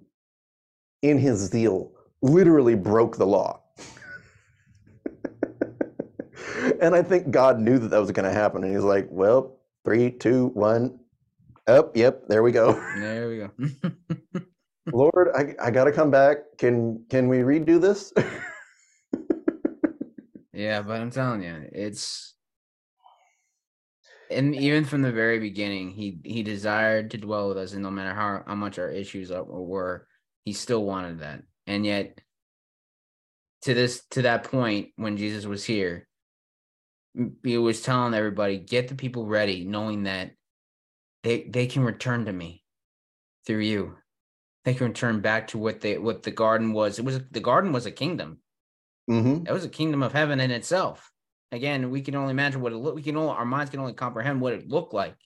in his zeal, literally broke the law. and I think God knew that that was going to happen. And he's like, well, three, two, one. Up, oh, yep, there we go. There we go. Lord, I, I got to come back. Can can we redo this? yeah, but I'm telling you, it's and even from the very beginning, he he desired to dwell with us, and no matter how, how much our issues were, he still wanted that. And yet, to this to that point, when Jesus was here, he was telling everybody, "Get the people ready, knowing that they they can return to me. through you. They can return back to what they what the garden was. It was the garden was a kingdom. Mm-hmm. It was a kingdom of heaven in itself. Again, we can only imagine what it looked. We can only our minds can only comprehend what it looked like,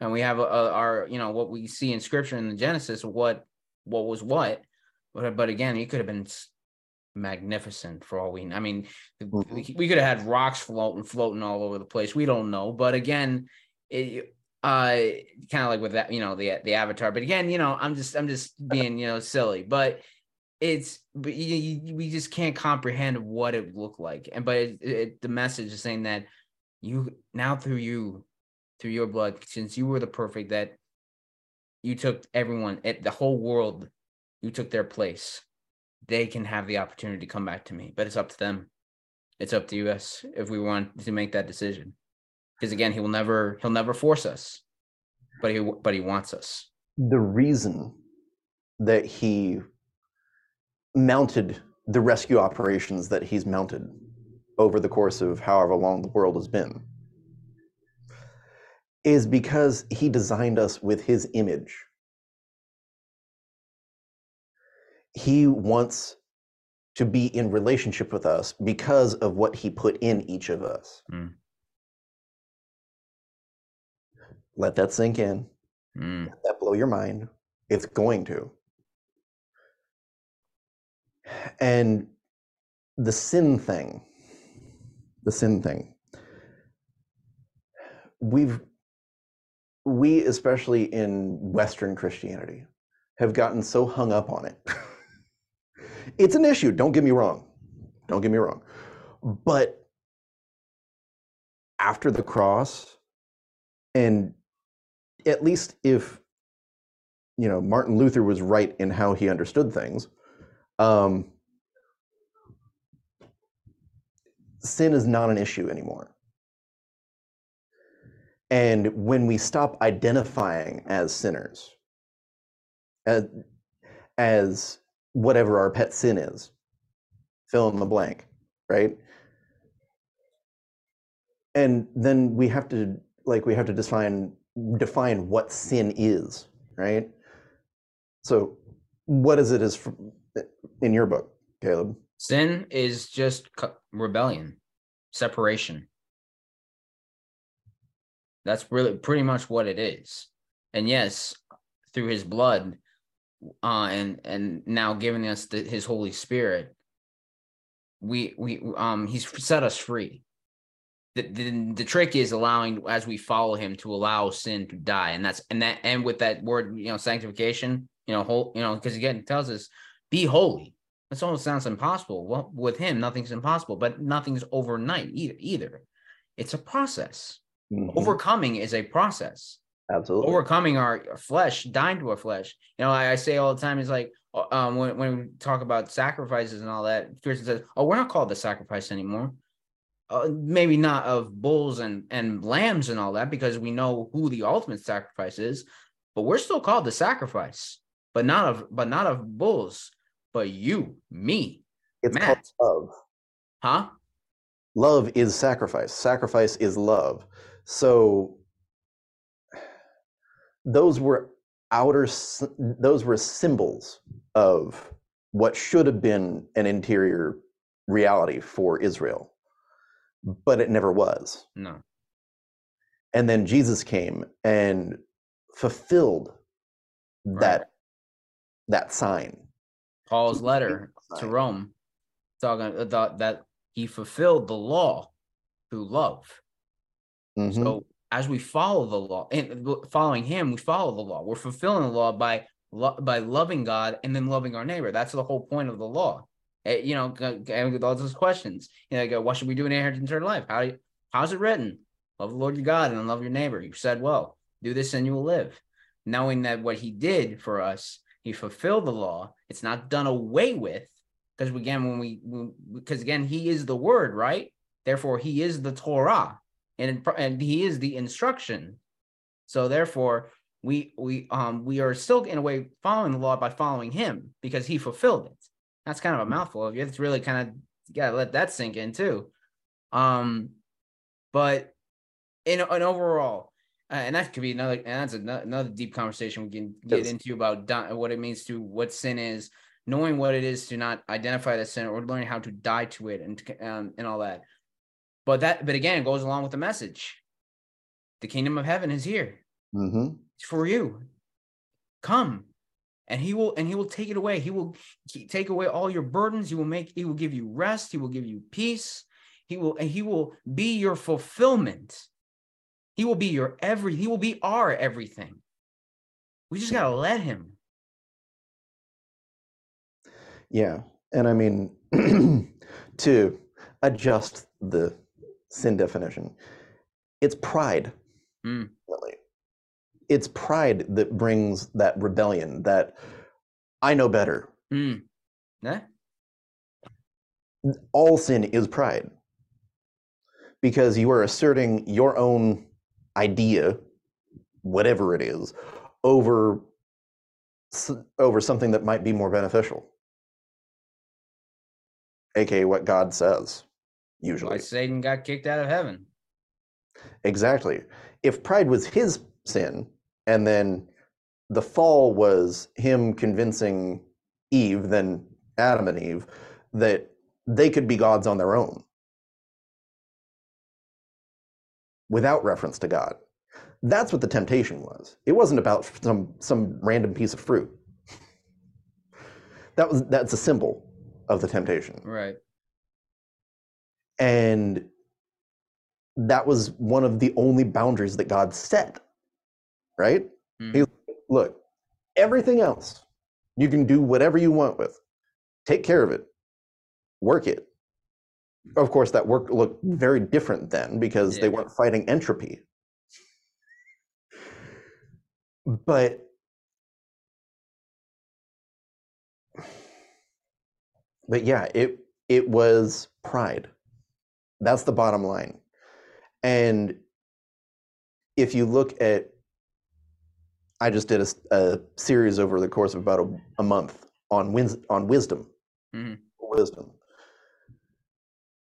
and we have a, a, our you know what we see in scripture in the Genesis. What what was what, but but again, it could have been magnificent for all we. I mean, we, we could have had rocks floating floating all over the place. We don't know, but again, it uh kind of like with that you know the the avatar. But again, you know, I'm just I'm just being you know silly, but it's you, we just can't comprehend what it looked like. And but it, it, the message is saying that you now through you through your blood since you were the perfect that you took everyone at the whole world you took their place they can have the opportunity to come back to me. But it's up to them. It's up to us if we want to make that decision. Because again he will never he'll never force us but he but he wants us. The reason that he mounted the rescue operations that he's mounted over the course of however long the world has been is because he designed us with his image. He wants to be in relationship with us because of what he put in each of us. Mm. Let that sink in. Mm, Let that blow your mind. It's going to. And the sin thing, the sin thing, we've, we, especially in Western Christianity, have gotten so hung up on it. it's an issue, don't get me wrong. Don't get me wrong. But after the cross, and at least if you know Martin Luther was right in how he understood things, um, sin is not an issue anymore. And when we stop identifying as sinners, as, as whatever our pet sin is, fill in the blank, right? And then we have to like we have to define define what sin is, right? So, what is it is in your book, Caleb? sin is just rebellion separation. That's really pretty much what it is. And yes through his blood uh and and now giving us the, his holy spirit we we um he's set us free. The, the the trick is allowing as we follow him to allow sin to die. And that's and that and with that word you know sanctification you know whole you know because again it tells us be holy this almost sounds impossible well with him nothing's impossible but nothing's overnight either either it's a process Mhm. overcoming is a process Absolutely. overcoming our flesh, dying to our flesh. You know, I, I say all the time is like uh, um when, when we talk about sacrifices and all that, Christian says, "Oh, we're not called the sacrifice anymore." Uh, maybe not of bulls and and lambs and all that because we know who the ultimate sacrifice is, but we're still called the sacrifice, but not of but not of bulls, but you, me, it's Matt, love. huh? Love is sacrifice. Sacrifice is love. So those were outer those were symbols of what should have been an interior reality for Israel. But it never was. No, And then Jesus came and fulfilled Right. that that sign. Paul's letter to. Rome talking about that he fulfilled the law through love. Mhm. So as we follow the law and following him, we follow the law. We're fulfilling the law by lo- by loving God and then loving our neighbor. That's the whole point of the law. Eh, you know, and with all those questions, you know, I go, what should we do in inheritance eternal life? How how's it written? Love the Lord your God and love your neighbor. You said, well, do this and you will live. Knowing that what he did for us, he fulfilled the law. It's not done away with. Because again, when we, because again, he is the word, right? Therefore, he is the Torah and and he is the instruction. So therefore, we we um we are still in a way following the law by following him because he fulfilled it. That's kind of a mouthful. You to really kind of gotta let that sink in too. Um, but in, in overall, Uh, and that could be another, and that's another, another deep conversation we can get Yes. into about di- what it means to what sin is, knowing what it is to not identify that sin or learning how to die to it and um, and all that. But that, but again, it goes along with the message. The kingdom of heaven is here. hmm It's for you. Come, and he will, and he will take it away. He will take away all your burdens. He will make. He will give you rest. He will give you peace. He will, and he will be your fulfillment. He will be your every. He will be our everything. We just gotta let him. Yeah. And I mean, to adjust the sin definition, it's pride. Mm. Really. It's pride that brings that rebellion, that I know better. Mm. Yeah. All sin is pride because you are asserting your own idea, whatever it is, over over something that might be more beneficial. aka what God says, usually. Why usually. Satan got kicked out of heaven. Exactly. If pride was his sin, and then the fall was him convincing Eve, then Adam and Eve, that they could be gods on their own without reference to God. That's what the temptation was. It wasn't about some some random piece of fruit. That was that's a symbol of the temptation. Right. And that was one of the only boundaries that God set. Right? Mhm. He look, everything else you can do whatever you want with. Take care of it. Work it. Of course, that work looked very different then because they weren't fighting entropy. But but yeah, it it was pride. That's the bottom line. And if you look at I just did a series over the course of about a, a month on wins, on wisdom. Mhm. Wisdom.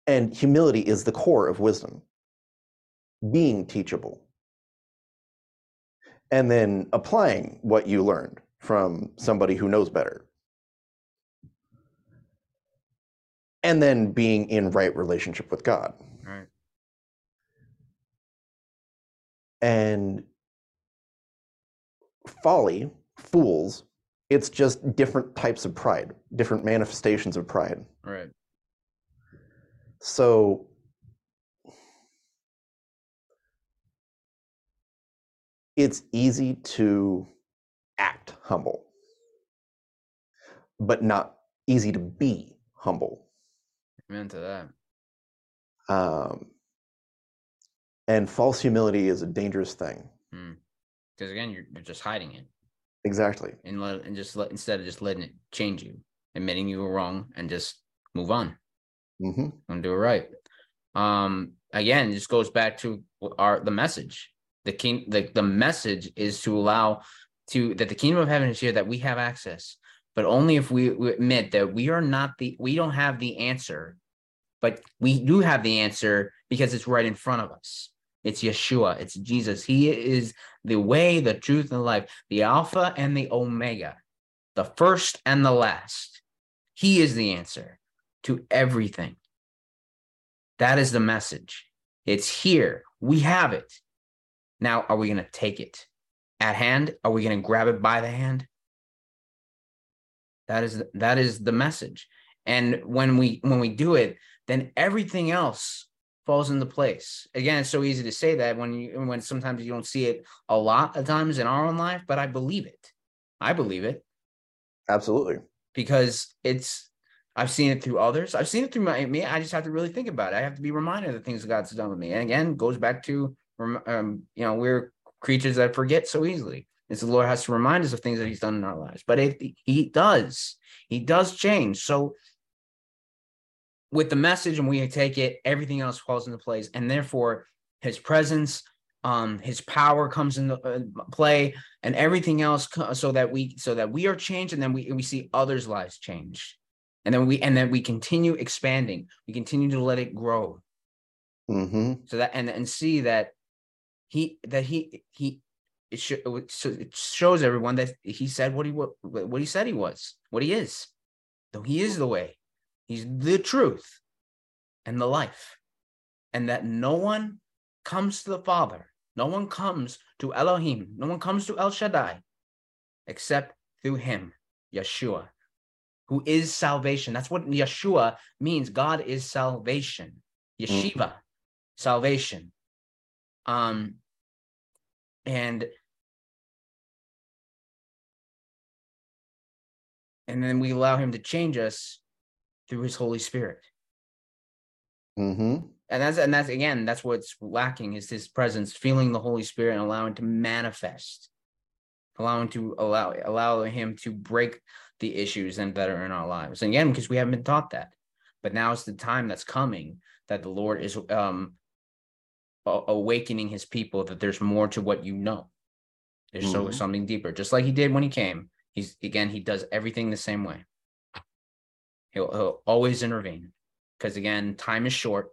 And humility is the core of wisdom. Being teachable. And then applying what you learned from somebody who knows better. And then being in right relationship with God. Right. and folly fools it's just different types of pride different manifestations of pride Right. So it's easy to act humble but not easy to be humble. Amen to that. um, and false humility is a dangerous thing. Because again, you're, you're just hiding it. exactly. And let and just let instead of just letting it change you, admitting you were wrong and just move on hmm and do it right. Um, again, this goes back to our the message. The king, the the message is to allow to that the kingdom of heaven is here that we have access, but only if we, we admit that we are not the we don't have the answer, but we do have the answer because it's right in front of us. It's Yeshua, it's Jesus. He is the way, the truth, and the life, the Alpha and the Omega, the first and the last. He is the answer to everything. That is the message. It's here. We have it. Now, are we going to take it at hand? Are we going to grab it by the hand? That is that is the message. And when we when we do it, then everything else falls into place. Again, it's so easy to say that when you when sometimes you don't see it a lot of times in our own life, but I believe it. I believe it absolutely because it's I've seen it through others. I've seen it through my me. I just have to really think about it. I have to be reminded of the things that God's done with me. And again, goes back to um, you know, we're creatures that forget so easily. It's the Lord has to remind us of things that He's done in our lives. But if He does, He does change. So with the message and we take it, everything else falls into place, and therefore His presence, um, His power comes into uh, play, and everything else, so that we so that we are changed, and then we we see others' lives change, and then we and then we continue expanding. We continue to let it grow, hmm so that and and see that he that he he it, sh- it shows everyone that he said what he what, what he said he was, what he is. Though he is the way, he's the truth and the life. And that no one comes to the Father, no one comes to Elohim, no one comes to El Shaddai except through him, Yeshua, who is salvation. That's what Yeshua means. God is salvation. Yeshiva, mm. salvation. Um, and and then we allow him to change us through his holy spirit mm-hmm. and that's and that's again that's what's lacking is his presence feeling the holy spirit and allowing to manifest allowing to allow allow him to break the issues and that are in our lives and again because we haven't been taught that but now is the time that's coming that the lord is um awakening his people that there's more to what you know there's mm-hmm. so something deeper just like he did when he came He's again, he does everything the same way. He'll, he'll always intervene because again, time is short.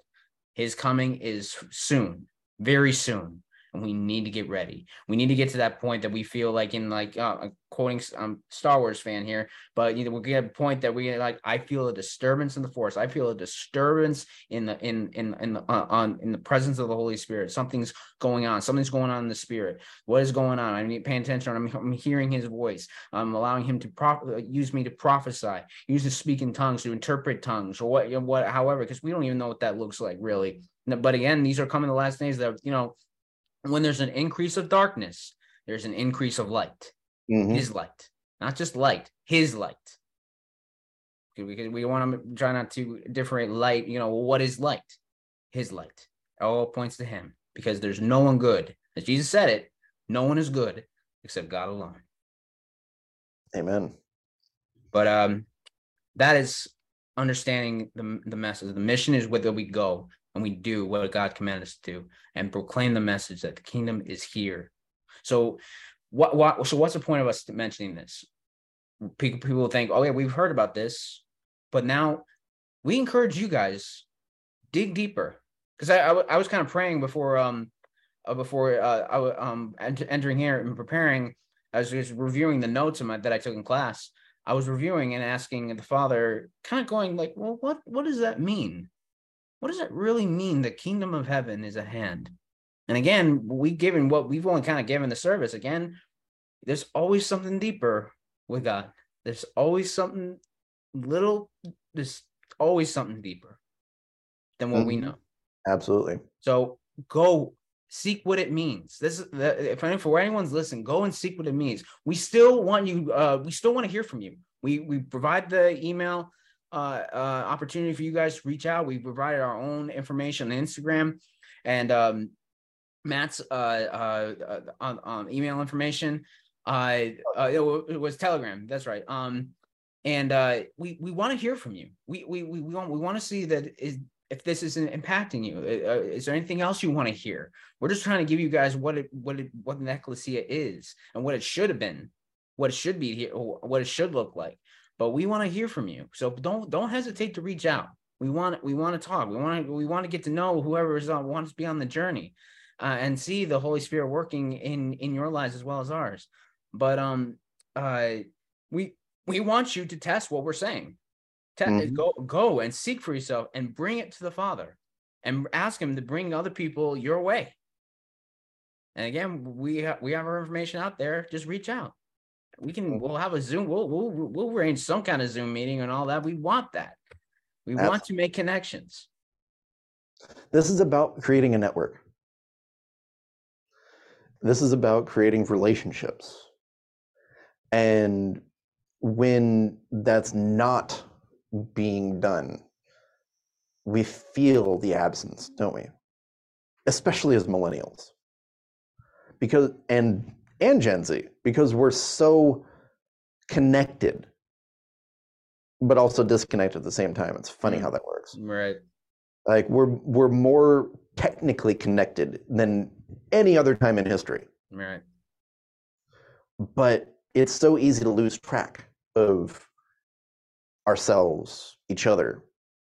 His coming is soon, very soon and we need to get ready. We need to get to that point that we feel like in like uh, quoting um Star Wars fan here, but you know we get a point that we like. I feel a disturbance in the force. I feel a disturbance in the in in in the, uh, on in the presence of the Holy Spirit. Something's going on. Something's going on in the Spirit. What is going on? I need paying attention. I'm, I'm hearing His voice. I'm allowing Him to pro- use me to prophesy, use to speak in tongues, to interpret tongues, or what what however, because we don't even know what that looks like really. But again, these are coming the last days that you know when there's an increase of darkness, there's an increase of light. Mm-hmm. His light, not just light, his light. We, we want to try not to differentiate light. You know, what is light? His light. All points to him because there's no one good. As Jesus said it, no one is good except God alone. Amen. But um, that is understanding the the message. The mission is whether we go and we do what God commanded us to do and proclaim the message that the kingdom is here. So what what so what's the point of us mentioning this? People people think, oh yeah, we've heard about this, but now we encourage you guys dig deeper because I, I, I was kind of praying before um uh, before uh, I was um ent- entering here and preparing. I was just reviewing the notes my, that I took in class. I was reviewing and asking the father, kind of going like, well, what what does that mean? What does it really mean? The kingdom of heaven is a hand. And again, we given what we've only kind of given the service. Again, there's always something deeper with God. There's always something little. There's always something deeper than what mm-hmm. we know. Absolutely. So go seek what it means. This is if for anyone's listening, go and seek what it means. We still want you. Uh, we still want to hear from you. We we provide the email uh, uh, opportunity for you guys to reach out. We provided our own information on Instagram and um, Matt's uh, uh, uh, um, email information. Uh, uh, it, it, was Telegram. That's right. Um, and uh, we we want to hear from you. We we we, want we want to see that is if this isn't impacting you. Is there anything else you want to hear? We're just trying to give you guys what it what it what an ecclesia is and what it should have been, what it should be here, what it should look like but we want to hear from you. So don't don't hesitate to reach out. We want we want to talk. We want to we want to get to know whoever is on wants to be on the journey, uh, and see the Holy Spirit working in in your lives as well as ours. But um, uh, we we want you to test what we're saying. Test, mm-hmm. Go go and seek for yourself and bring it to the Father, and ask Him to bring other people your way. And again, we ha- we have our information out there. Just reach out we can we'll have a zoom we'll we'll we'll arrange some kind of zoom meeting and all that. We want that. We Absolutely. want to make connections. This is about creating a network. This is about creating relationships. And when that's not being done we feel the absence don't we? Especially as millennials. Because and and Gen Z because we're so connected, but also disconnected at the same time. It's funny mm. how that works. Right. Like we're we're more technically connected than any other time in history. Right. But it's so easy to lose track of ourselves, each other,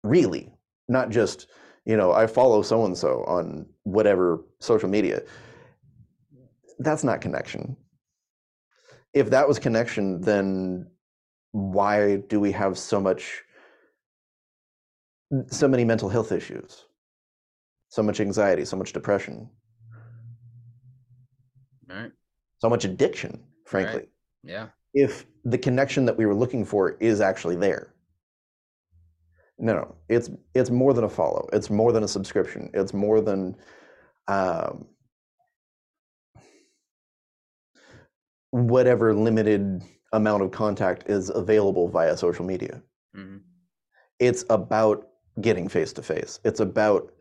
really, not just, you know, I follow so and so on whatever social media that's not connection. If that was connection, then why do we have so much so many mental health issues? So much anxiety, so much depression, Right. so much addiction, frankly. Yeah. If the connection that we were looking for is actually there. No, no, it's it's more than a follow. It's more than a subscription. It's more than um, whatever limited amount of contact is available via social media. hmm It's about getting face to face. It's about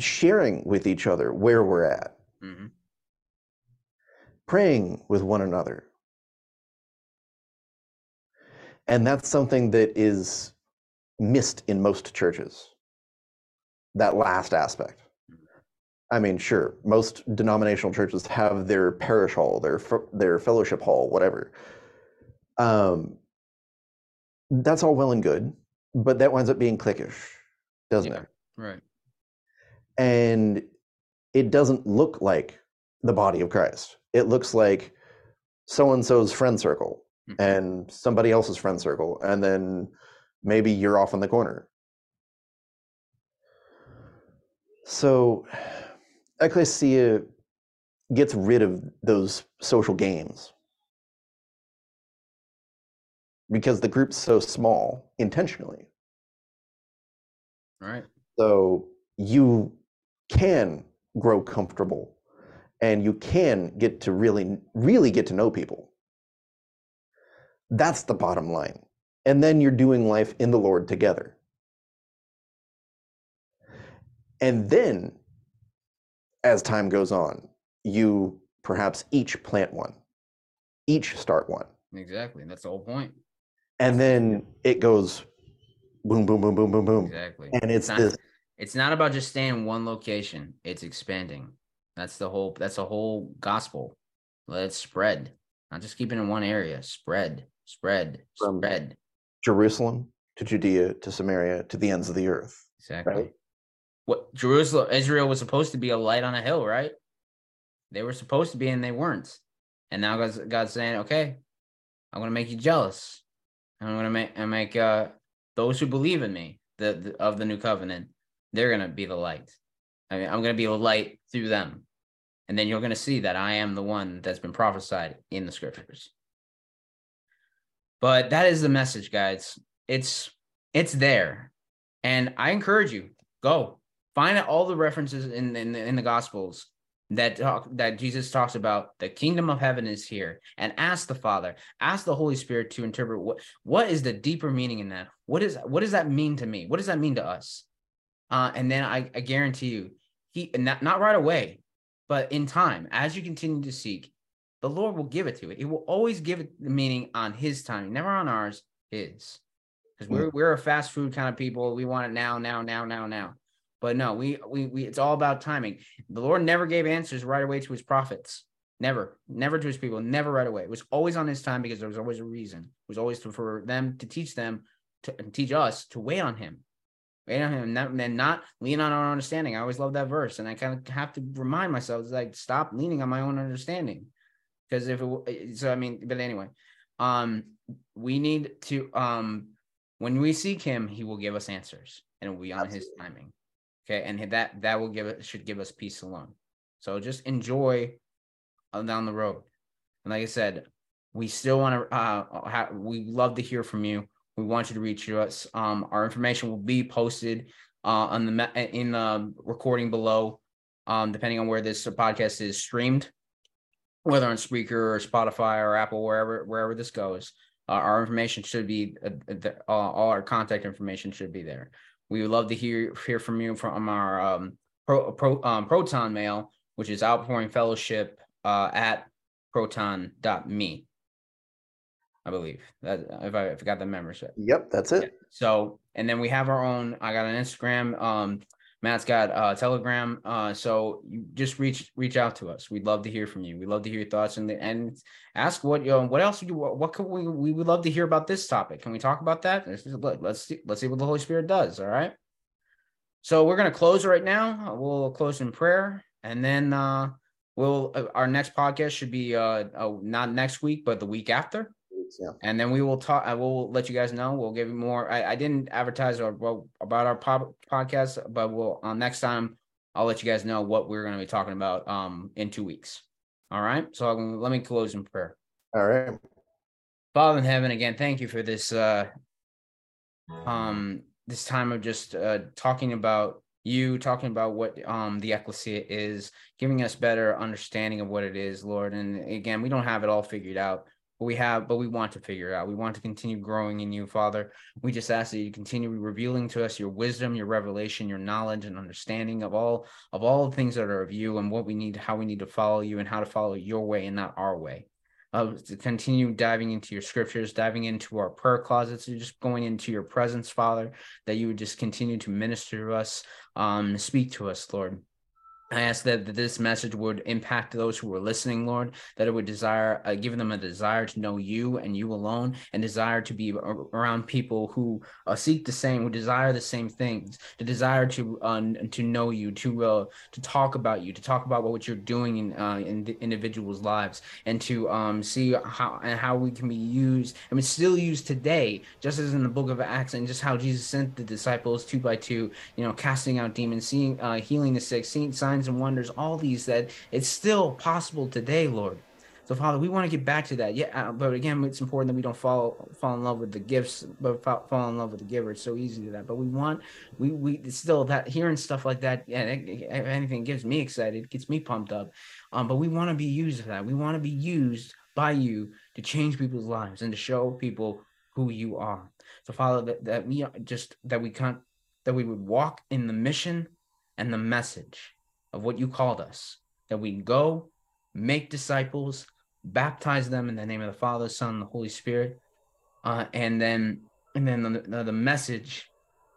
sharing with each other where we're at, hmm praying with one another. And that's something that is missed in most churches. That last aspect. I mean, sure, most denominational churches have their parish hall, their their fellowship hall, whatever. Um, that's all well and good, but that winds up being cliquish, doesn't Yeah. it? Right. And it doesn't look like the body of Christ. It looks like so and so's friend circle Mhm. and somebody else's friend circle, and then maybe you're off in the corner. So, Ecclesia gets rid of those social games because the group's so small intentionally. Right. So you can grow comfortable and you can get to really, really get to know people. That's the bottom line. And then you're doing life in the Lord together. And then, as time goes on, you perhaps each plant one, each start one. Exactly. That's the whole point. And then it goes boom, boom, boom, boom, boom, boom. Exactly. And it's not, this it's not about just staying in one location. It's expanding. That's the whole that's the whole gospel. Let it spread. Not just keep it in one area. Spread, spread, From- spread. Jerusalem to Judea to Samaria to the ends of the earth. Exactly. right? What Jerusalem, Israel was supposed to be a light on a hill, right? They were supposed to be, and they weren't. And now God's God's saying, okay, I'm gonna make you jealous. I'm gonna make I make uh those who believe in me, the, the of the new covenant, they're gonna be the light. I mean, I'm gonna be a light through them. And then you're gonna see that I am the one that's been prophesied in the scriptures. But that is the message, guys. It's it's there. And I encourage you, go find out all the references in in, the- in the gospels that talk that Jesus talks about the kingdom of heaven is here and ask the Father, ask the Holy Spirit to interpret what what is the deeper meaning in that? What is what does that mean to me? What does that mean to us? Uh, and then I, I guarantee you, he not, not right away, but in time, as you continue to seek, the Lord will give it to it. He will always give it the meaning on his time, never on ours, his. Because we're we're a fast food kind of people. We want it now, now, now, now, now. But no, we we we it's all about timing. The Lord never gave answers right away to his prophets. Never, never to his people, never right away. It was always on his time because there was always a reason. It was always to, for them to teach them to and teach us to wait on him. Wait on him and not, and not lean on our understanding. I always love that verse. And I kind of have to remind myself, it's like stop leaning on my own understanding. Because if it so I mean, but anyway, um, we need to um when we seek him, he will give us answers and it will be on his timing. Okay. And that that will give it should give us peace alone. So just enjoy uh, down the road. And like I said, we still want to uh ha- we love to hear from you. We want you to reach us. Um our information will be posted uh on the me- in the recording below um depending on where this podcast is streamed whether on Spreaker or Spotify or Apple wherever wherever this goes. Uh, our information should be uh, the, uh, all our contact information should be there. We would love to hear hear from you from our um, pro, pro, um, Proton mail, which is outpouring fellowship uh, at proton.me. I believe that if I forgot the membership. Yep, that's it. Yeah. So, and then we have our own. I got an Instagram. Um, Matt's got uh, Telegram. Uh, so you just reach reach out to us. We'd love to hear from you. We'd love to hear your thoughts and and ask what you know, what else would you what could we we would love to hear about this topic. Can we talk about that? Let's let's see, let's see what the Holy Spirit does. All right. So we're gonna close right now. We'll close in prayer. and then uh, we'll uh, our next podcast should be uh, uh not next week, but the week after. Yeah. And then we will talk. I will let you guys know. We'll give you more. I, I didn't advertise or well, about our pop, podcast, but we'll uh, next time I'll let you guys know what we're going to be talking about um in two weeks. All right. So I'm, let me close in prayer. All right. Father in heaven, again, thank you for this uh um this time of just uh talking about you talking about what um the ecclesia is giving us better understanding of what it is lord and again we don't have it all figured out we have but we want to figure out. We want to continue growing in you father. We just ask that you continue revealing to us your wisdom your revelation your knowledge and understanding of all of all the things that are of you and what we need how we need to follow you and how to follow your way and not our way. Uh, to continue diving into your scriptures, diving into our prayer closets, and just going into your presence, Father, that you would just continue to minister to us, um, speak to us, Lord. I ask that, that this message would impact those who are listening, Lord, that it would desire, uh, give them a desire to know you and you alone, and desire to be around people who uh, seek the same, who desire the same things, to desire to uh, to know you, to uh, to talk about you, to talk about what you're doing in uh, in individuals' lives, and to um, see how and how we can be used, and we still used today, just as in the Book of Acts, and just how Jesus sent the disciples two by two, you know, casting out demons, seeing, uh, healing the sick, seeing signs signs and wonders, all these that it's still possible today, Lord. So, Father, we want to get back to that. Yeah, uh, but again, it's important that we don't fall fall in love with the gifts, but fall in love with the giver. It's so easy to that. But we want, we we still that hearing stuff like that. Yeah, anything gives me excited, gets me pumped up. Um, but we want to be used for that. We want to be used by you to change people's lives and to show people who you are. So, Father, that, that we just that we can't that we would walk in the mission and the message of what you called us, that we go, make disciples, baptize them in the name of the Father, Son, and the Holy Spirit, uh, and then and then the, the message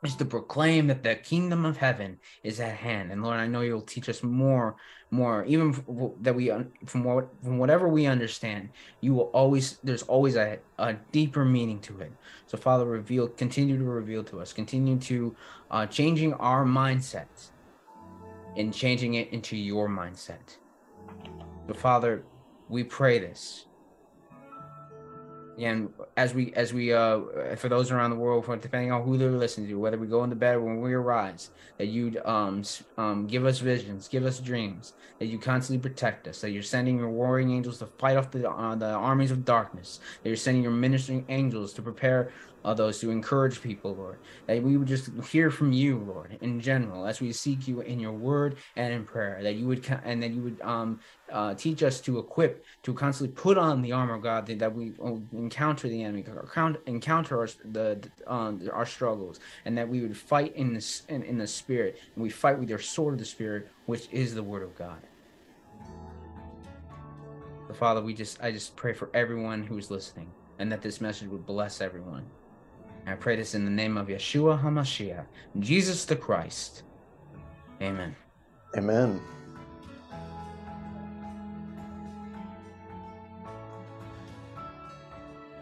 is to proclaim that the kingdom of heaven is at hand. And Lord, I know you'll teach us more, more, even that we from what from whatever we understand, you will always there's always a, a deeper meaning to it. So Father, reveal, continue to reveal to us, continue to uh, changing our mindsets and changing it into your mindset. But Father, we pray this. And as we as we uh for those around the world, depending on who they're listening to, whether we go into bed or when we arise, that you'd um um give us visions, give us dreams, that you constantly protect us, that you're sending your warring angels to fight off the uh, the armies of darkness, that you're sending your ministering angels to prepare uh, those to encourage people, Lord. That we would just hear from you, Lord, in general, as we seek you in your word and in prayer. That you would and that you would um, uh, teach us to equip, to constantly put on the armor of God, that, we uh, encounter the enemy, encounter our, the um, our struggles, and that we would fight in the in, in the spirit, and we fight with your sword of the spirit, which is the word of God. Father, we just I just pray for everyone who is listening, and that this message would bless everyone. I pray this in the name of Yeshua HaMashiach, Jesus the Christ. Amen. Amen.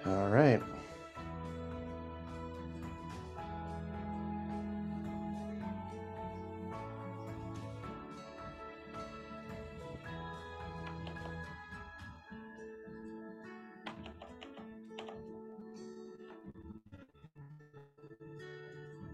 All right.